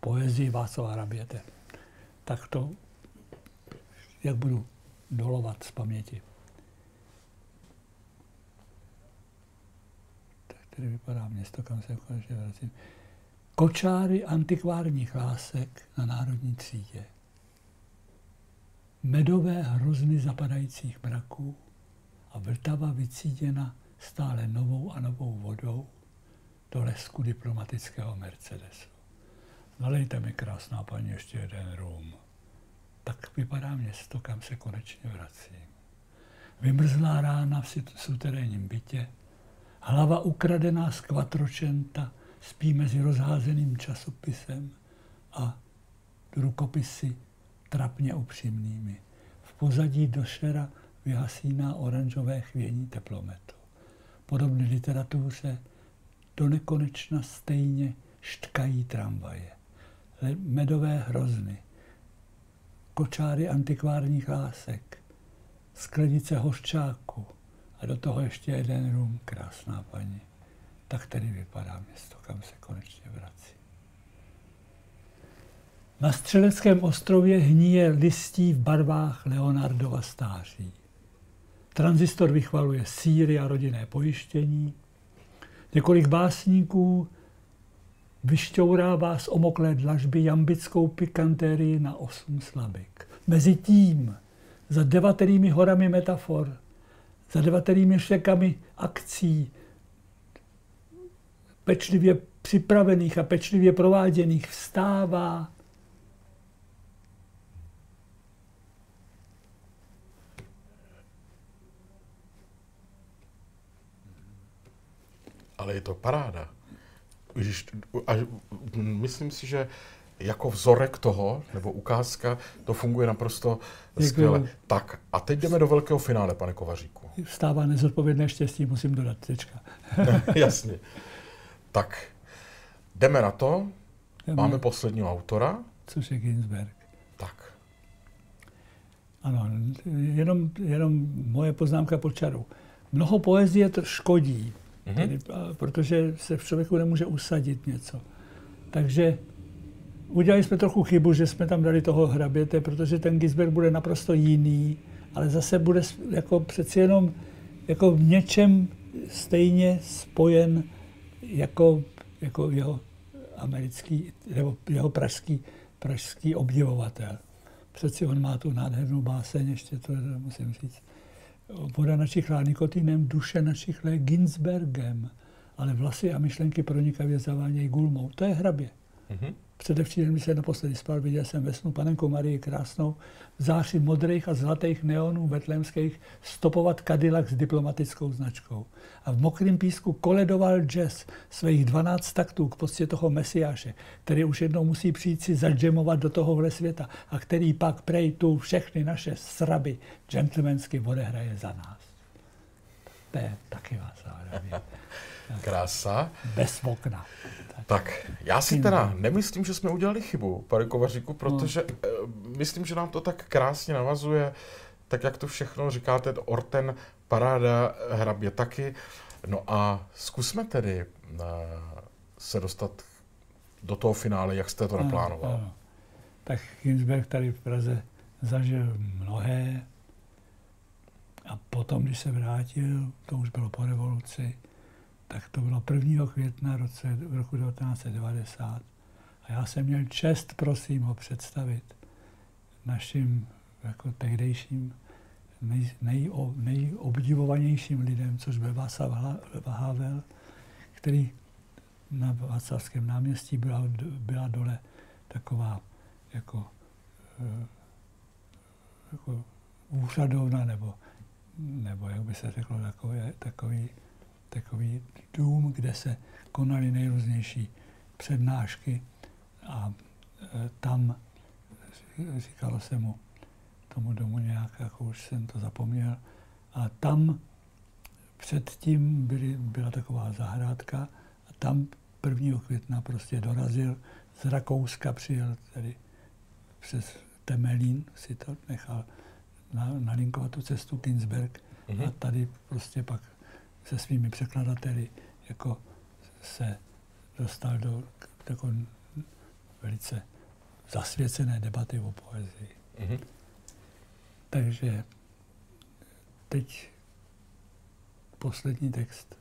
S2: poezii Václava Hraběte. Tak to, jak budu dolovat z paměti. Tak tady vypadá město, kam se konečně vracím. Kočáry antikvárních lásek na národní třídě. Medové hrozny zapadajících mraků a Vltava vycíděna stále novou a novou vodou do lesku diplomatického Mercedesu. Nalejte mi, krásná paní, ještě jeden rum. Tak vypadá město, kam se konečně vracím. Vymrzlá rána v suterénním bytě, hlava ukradená z kvatročenta, spí mezi rozházeným časopisem a rukopisy trapně upřímnými. V pozadí došera vyhasíná oranžové chvění teplometu. Podobné literatuře do nekonečna stejně štkají tramvaje. Medové hrozny, kočáry antikvárních lásek, sklenice hořčáku a do toho ještě jeden rum, krásná paní. Tak tedy vypadá město, kam se konečně vrací. Na Střeleckém ostrově hníje listí v barvách Leonardova stáří. Tranzistor vychvaluje síry a rodinné pojištění. Několik básníků vyšťourává z omoklé dlažby jambickou pikantérii na osm slabik. Mezi tím, za devaterými horami metafor, za devaterými šekami akcí, pečlivě připravených a pečlivě prováděných vstává
S1: Ale je to paráda. A myslím si, že jako vzorek toho, nebo ukázka, to funguje naprosto Děkuji. skvěle. Tak a teď jdeme do velkého finále, pane Kovaříku.
S2: Vstává nezodpovědné štěstí, musím dodat, tečka.
S1: Jasně. Tak, jdeme na to. Jdeme. Máme posledního autora.
S2: Což je Ginsberg.
S1: Tak.
S2: Ano, jenom, jenom moje poznámka po čaru. Mnoho poezie to škodí, mm-hmm. tedy, protože se v člověku nemůže usadit něco. Takže udělali jsme trochu chybu, že jsme tam dali toho hraběte, protože ten Ginsberg bude naprosto jiný, ale zase bude jako přeci jenom jako v něčem stejně spojen jako, jako jeho americký nebo jeho pražský, pražský obdivovatel. Přeci on má tu nádhernou báseň, ještě to musím říct. Voda načichlá nikotinem, duše načichlé Ginsbergem, ale vlasy a myšlenky pronikavě zavánějí gulmou. To je hrabě. Mm-hmm. Předevčírem, když jsem naposledy spal, viděl jsem ve snu panenku Marii krásnou v záři modrých a zlatých neonů betlémských stopovat Cadillac s diplomatickou značkou. A v mokrém písku koledoval jazz svých 12 taktů k poctě toho mesiáše, který už jednou musí přijít si zadžemovat do tohohle světa a který pak prej tu všechny naše sraby gentlemansky odehraje za nás. To je taky vás
S1: Krása.
S2: Bez okna.
S1: Tak, já si teda nemyslím, že jsme udělali chybu, pane Kovaříku, protože no. myslím, že nám to tak krásně navazuje, tak jak to všechno říkáte, Orten, paráda, hrabě taky. No a zkusme tedy uh, se dostat do toho finále, jak jste to naplánoval. Ano, ano.
S2: Tak Ginsberg tady v Praze zažil mnohé a potom, když se vrátil, to už bylo po revoluci, tak to bylo 1. května roce, roku 1990. A já jsem měl čest, prosím, ho představit našim jako tehdejším nej, nej, nejobdivovanějším lidem, což byl Václav Havel, který na Václavském náměstí byla, byla dole taková jako, eh, jako úřadovna, nebo, nebo jak by se řeklo, takový, takový, takový dům, kde se konaly nejrůznější přednášky a e, tam říkalo se mu tomu domu nějak, jako už jsem to zapomněl, a tam předtím byly, byla taková zahrádka a tam 1. května prostě dorazil z Rakouska, přijel tedy přes Temelín, si to nechal nalinkovat tu cestu Tinsberg mm-hmm. a tady prostě pak se svými překladateli jako se dostal do jako velice zasvěcené debaty o poezii. Mm-hmm. Takže teď poslední text.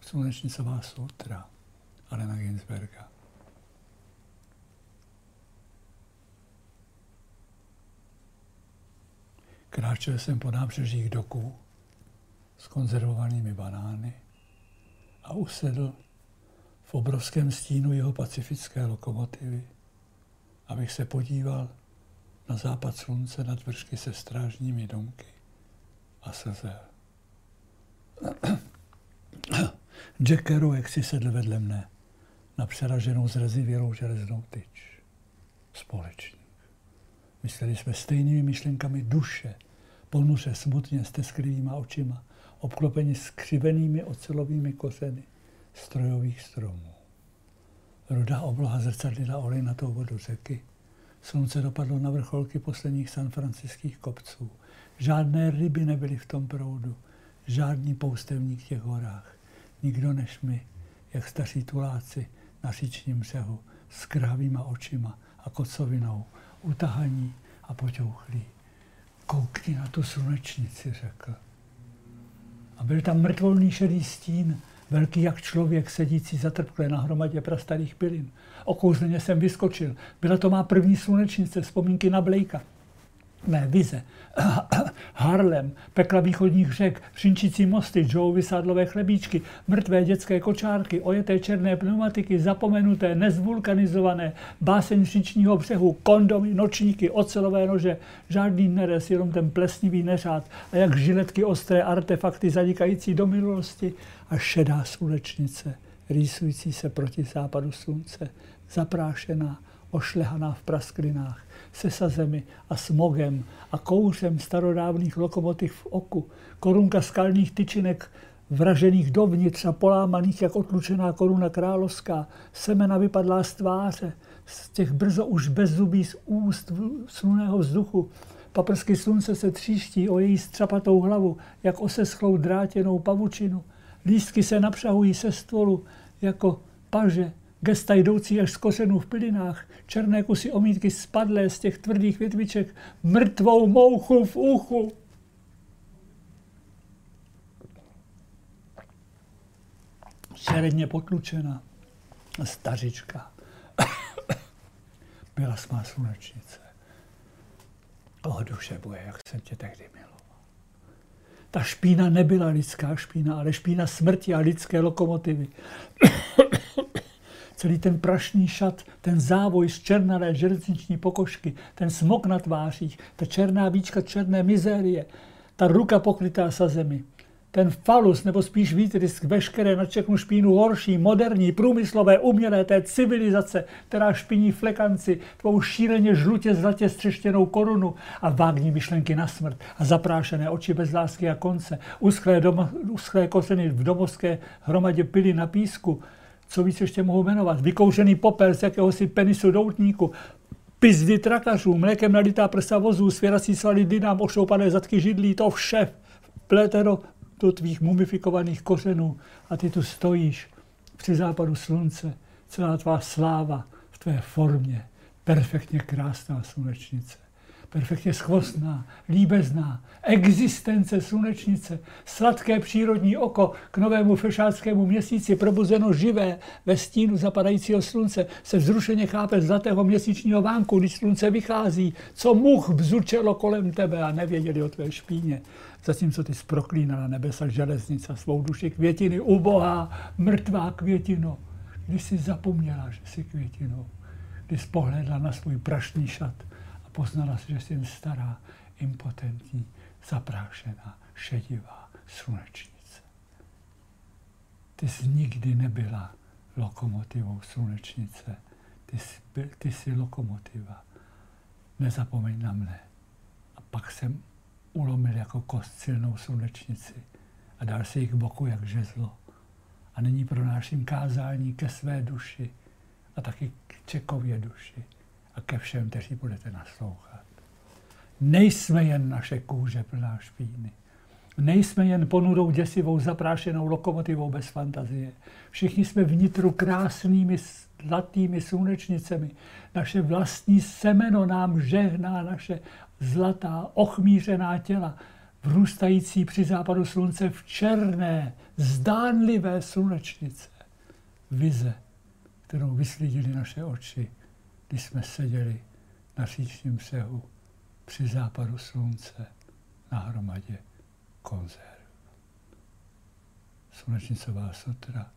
S2: Slunečnicová sutra Alena Ginsberga. Kráčel jsem po nábřežích doků s konzervovanými banány a usedl v obrovském stínu jeho pacifické lokomotivy, abych se podíval na západ slunce nad vršky se strážními domky a. Jack Kerouac si sedl vedle mne na přeraženou zrezivělou železnou tyč. Společník. Mysleli jsme stejnými myšlenkami duše, ponuře smutně s tesklivýma očima, obklopeni skřivenými ocelovými kořeny strojových stromů. Rudá obloha zrcadlila olejnatou vodu řeky. Slunce dopadlo na vrcholky posledních sanfranciských kopců. Žádné ryby nebyly v tom proudu, žádný poustevník v těch horách. Nikdo než my, jak staří tuláci na říčním břehu, s krhavýma očima a kocovinou, utahaní a poťouchlí. Koukni na tu slunečnici, řekl. A byl tam mrtvolný šedý stín, velký jak člověk, sedící zatrpklé na hromadě prastarých pilin. Okouzleně jsem vyskočil. Byla to má první slunečnice, vzpomínky na Blejka mé vize. Harlem, pekla východních řek, přinčící mosty, Joe vysádlové chlebíčky, mrtvé dětské kočárky, ojeté černé pneumatiky, zapomenuté, nezvulkanizované, báseň říčního břehu, kondomy, nočníky, ocelové nože, žádný nerez, jenom ten plesnivý neřád a jak žiletky ostré artefakty zanikající do minulosti a šedá slunečnice, rýsující se proti západu slunce, zaprášená, ošlehaná v prasklinách se sazemi a smogem a kouřem starodávných lokomotiv v oku, korunka skalních tyčinek vražených dovnitř a polámaných jak otlučená koruna královská, semena vypadlá z tváře, z těch brzo už bezzubí z úst sluného vzduchu. Paprsky slunce se tříští o její střapatou hlavu, jak oseschlou drátěnou pavučinu. Lístky se napřahují se stolu jako paže Gesta jdoucí až z kořenů v pilinách, černé kusy omítky spadlé z těch tvrdých větviček, mrtvou mouchu v uchu. Černě potlučena stařička. Byla smá slunečnice. O duše boje, jak jsem tě tehdy miloval. Ta špína nebyla lidská špína, ale špína smrti a lidské lokomotivy celý ten prašný šat, ten závoj z černalé železniční pokožky, ten smok na tvářích, ta černá víčka černé mizérie, ta ruka pokrytá sa zemi, ten falus, nebo spíš výtrysk veškeré na všechnu špínu horší, moderní, průmyslové, umělé té civilizace, která špiní flekanci, tvou šíleně žlutě zlatě střeštěnou korunu a vágní myšlenky na smrt a zaprášené oči bez lásky a konce, uschlé, doma, uschlé koseny v domovské hromadě pily na písku, co víc ještě mohu jmenovat, vykouřený popel z jakéhosi penisu doutníku, pizdy trakařů, mlékem nalitá prsa vozů, svěrací svaly dynám, ošoupané zadky židlí, to vše pleteno do tvých mumifikovaných kořenů. A ty tu stojíš při západu slunce, celá tvá sláva v tvé formě, perfektně krásná slunečnice perfektně schvostná, líbezná, existence slunečnice, sladké přírodní oko k novému fešáckému měsíci, probuzeno živé ve stínu zapadajícího slunce, se vzrušeně chápe zlatého měsíčního vánku, když slunce vychází, co much bzučelo kolem tebe a nevěděli o tvé špíně. Zatímco ty zproklínala nebesa železnice svou duši květiny, ubohá, mrtvá květino, když jsi zapomněla, že jsi květinou když pohledla na svůj prašný šat poznala si, že jsem stará, impotentní, zaprášená, šedivá slunečnice. Ty jsi nikdy nebyla lokomotivou slunečnice. Ty jsi, ty jsi lokomotiva. Nezapomeň na mne. A pak jsem ulomil jako kost silnou slunečnici a dal si ji k boku jak žezlo. A nyní pronáším kázání ke své duši a taky k Čekově duši a ke všem, kteří budete naslouchat. Nejsme jen naše kůže plná špíny. Nejsme jen ponurou, děsivou, zaprášenou lokomotivou bez fantazie. Všichni jsme vnitru krásnými, zlatými slunečnicemi. Naše vlastní semeno nám žehná naše zlatá, ochmířená těla, vrůstající při západu slunce v černé, zdánlivé slunečnice. Vize, kterou vyslídili naše oči, když jsme seděli na říčním břehu při západu slunce na hromadě konzerv. Slunečnicová sutra,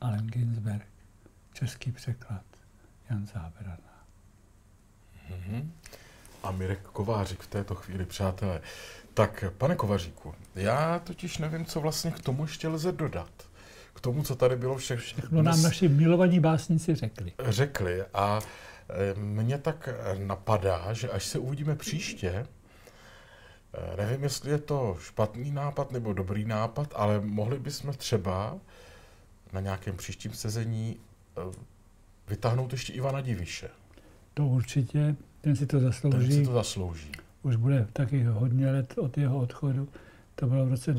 S2: Allen Ginsberg, český překlad, Jan Zábrana.
S1: Mm-hmm. A Mirek Kovářík v této chvíli, přátelé. Tak, pane Kovaříku, já totiž nevím, co vlastně k tomu ještě lze dodat. K tomu, co tady bylo vše,
S2: všechno. nám naši milovaní básníci řekli.
S1: Řekli a e, mně tak napadá, že až se uvidíme příště, Eh, nevím, jestli je to špatný nápad nebo dobrý nápad, ale mohli bychom třeba na nějakém příštím sezení vytáhnout ještě Ivana Diviše.
S2: To určitě, ten si to zaslouží. Ten
S1: si to zaslouží.
S2: Už bude taky hodně let od jeho odchodu. To bylo v roce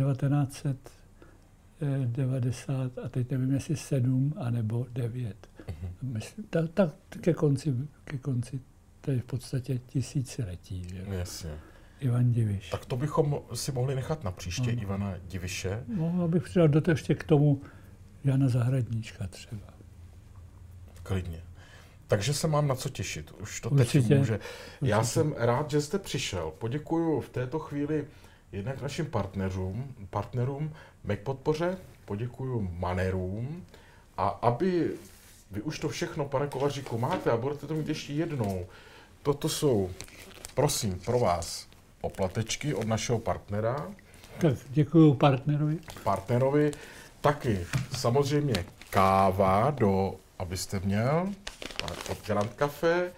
S2: 1990 a teď nevím, jestli 7 anebo 9. Uh-huh. Myslím, tak, tak ke konci, ke konci, to je v podstatě tisíciletí. Že?
S1: Jasně.
S2: Ivan Diviš.
S1: Tak to bychom si mohli nechat na příště, ano. Ivana Diviše.
S2: Mohl bych přidal do ještě k tomu Jana Zahradníčka třeba.
S1: Klidně. Takže se mám na co těšit. Už to určitě, teď může. Určitě. Já jsem rád, že jste přišel. Poděkuju v této chvíli jednak našim partnerům, partnerům Mac podpoře, poděkuju manerům a aby vy už to všechno, pane Kovaříku, máte a budete to mít ještě jednou. Toto jsou, prosím, pro vás oplatečky od našeho partnera.
S2: Tak děkuji partnerovi.
S1: Partnerovi taky samozřejmě káva, do, abyste měl, od Grand Café.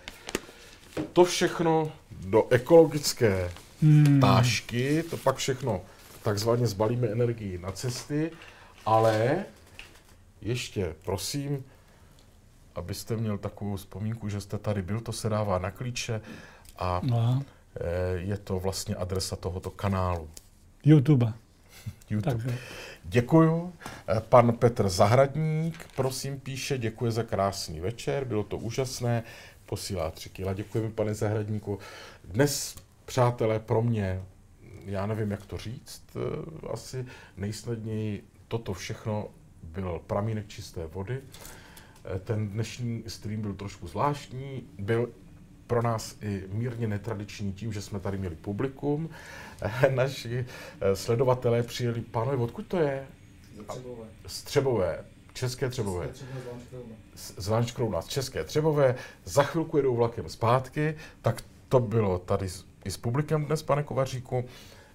S1: To všechno do ekologické hmm. tášky, to pak všechno takzvaně zbalíme energii na cesty, ale ještě prosím, abyste měl takovou vzpomínku, že jste tady byl, to se dává na klíče a no. Eh, je to vlastně adresa tohoto kanálu.
S2: YouTube.
S1: YouTube. Takže. Děkuju. Eh, pan Petr Zahradník, prosím, píše, děkuji za krásný večer, bylo to úžasné, posílá tři kila. Děkujeme, pane Zahradníku. Dnes, přátelé, pro mě, já nevím, jak to říct, eh, asi nejsnadněji toto všechno byl pramínek čisté vody. Ten dnešní stream byl trošku zvláštní, byl pro nás i mírně netradiční tím, že jsme tady měli publikum. Naši eh, sledovatelé přijeli, pánové, odkud to je?
S3: Třebové.
S1: Z Třebové, České Třebové. Z Krouna, z České Třebové. Za chvilku jedou vlakem zpátky, tak to bylo tady i s publikem dnes, pane Kovaříku.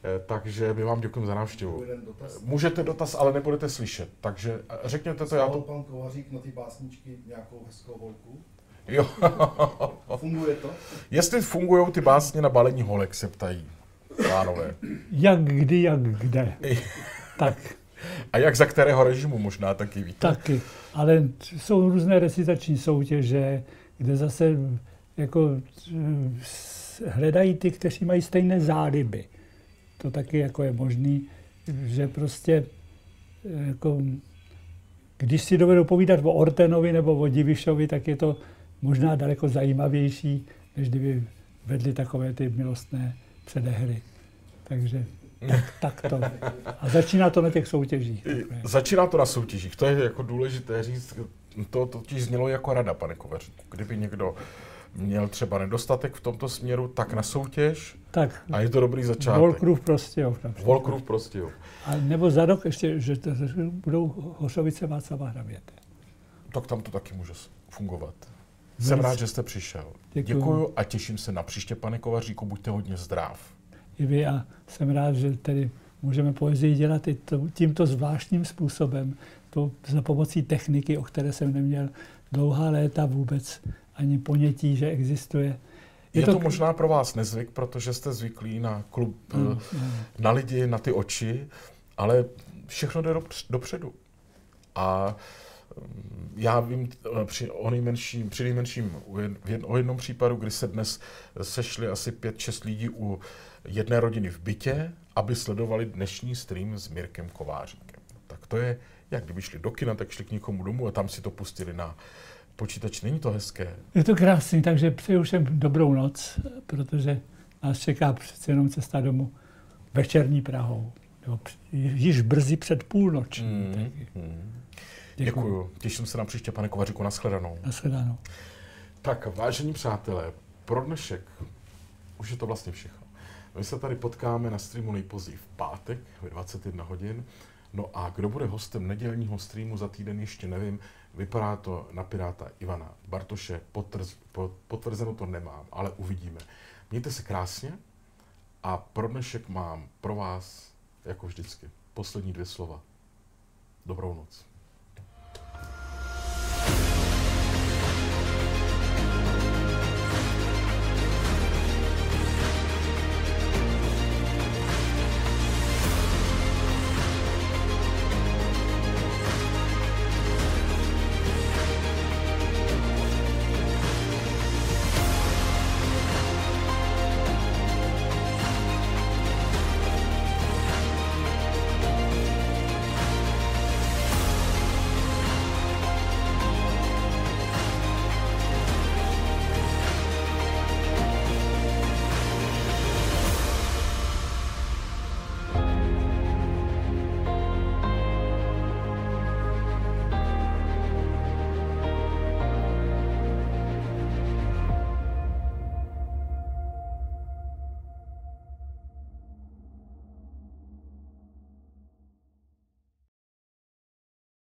S1: Eh, takže my vám děkujeme za návštěvu.
S3: Dotaz.
S1: Můžete dotaz, ale nebudete slyšet. Takže eh, řekněte to, já to...
S3: pan Kovařík na ty básničky nějakou hezkou volku?
S1: Jo.
S3: Funguje to?
S1: Jestli fungují ty básně na balení holek, se ptají pánové.
S2: Jak kdy, jak kde. tak.
S1: A jak za kterého režimu možná taky víte?
S2: Taky, ale jsou různé recitační soutěže, kde zase jako hledají ty, kteří mají stejné záliby. To taky jako je možný, že prostě jako, když si dovedou povídat o Ortenovi nebo o Divišovi, tak je to možná daleko zajímavější, než kdyby vedli takové ty milostné předehry. Takže tak, tak to. A začíná to na těch soutěžích. Takové.
S1: Začíná to na soutěžích, to je jako důležité říct. To totiž znělo jako rada, pane Kovaříku. Kdyby někdo měl třeba nedostatek v tomto směru, tak na soutěž.
S2: Tak.
S1: A je to dobrý začátek.
S2: Volkrův prostě.
S1: Volkrův prostě.
S2: A nebo za rok ještě, že to, budou Hořovice Václava Hraběte.
S1: Tak tam to taky může fungovat. Jsem
S2: Velice.
S1: rád, že jste přišel.
S2: Děkuju.
S1: Děkuju a těším se na příště, pane Kovaříku, buďte hodně zdrav.
S2: I vy a jsem rád, že tedy můžeme poezii dělat i to, tímto zvláštním způsobem, to za pomocí techniky, o které jsem neměl dlouhá léta vůbec ani ponětí, že existuje.
S1: Je, to, to možná pro vás nezvyk, protože jste zvyklí na klub,
S2: Mm,
S1: mm,
S2: mm.
S1: na lidi, na ty oči, ale všechno jde dopř- dopředu. A mm, já vím eh, při, o nejmenším, při nejmenším o jednom případu, kdy se dnes sešli asi 5-6 lidí u jedné rodiny v bytě, aby sledovali dnešní stream s Mirkem Kováříkem. Tak to je, jak kdyby šli do kina, tak šli k někomu domů a tam si to pustili na počítač. Není to hezké?
S2: Je to krásný, takže přeju všem dobrou noc, protože nás čeká přece jenom cesta domů večerní Prahou. Nebo při- již brzy před půlnoční.
S1: Mm,
S2: Mm.
S1: mm.
S2: Děkuju.
S1: Děkuju. Těším se na příště, pane Kovaříku, nashledanou.
S2: Nashledanou.
S1: Tak, vážení přátelé, pro dnešek už je to vlastně všechno. My se tady potkáme na streamu nejpozději v pátek ve 21 hodin. No a kdo bude hostem nedělního streamu za týden, ještě nevím. Vypadá to na Piráta Ivana Bartoše, potrz, po- potvrzeno to nemám, ale uvidíme. Mějte se krásně a pro dnešek mám pro vás, jako vždycky, poslední dvě slova. Dobrou noc.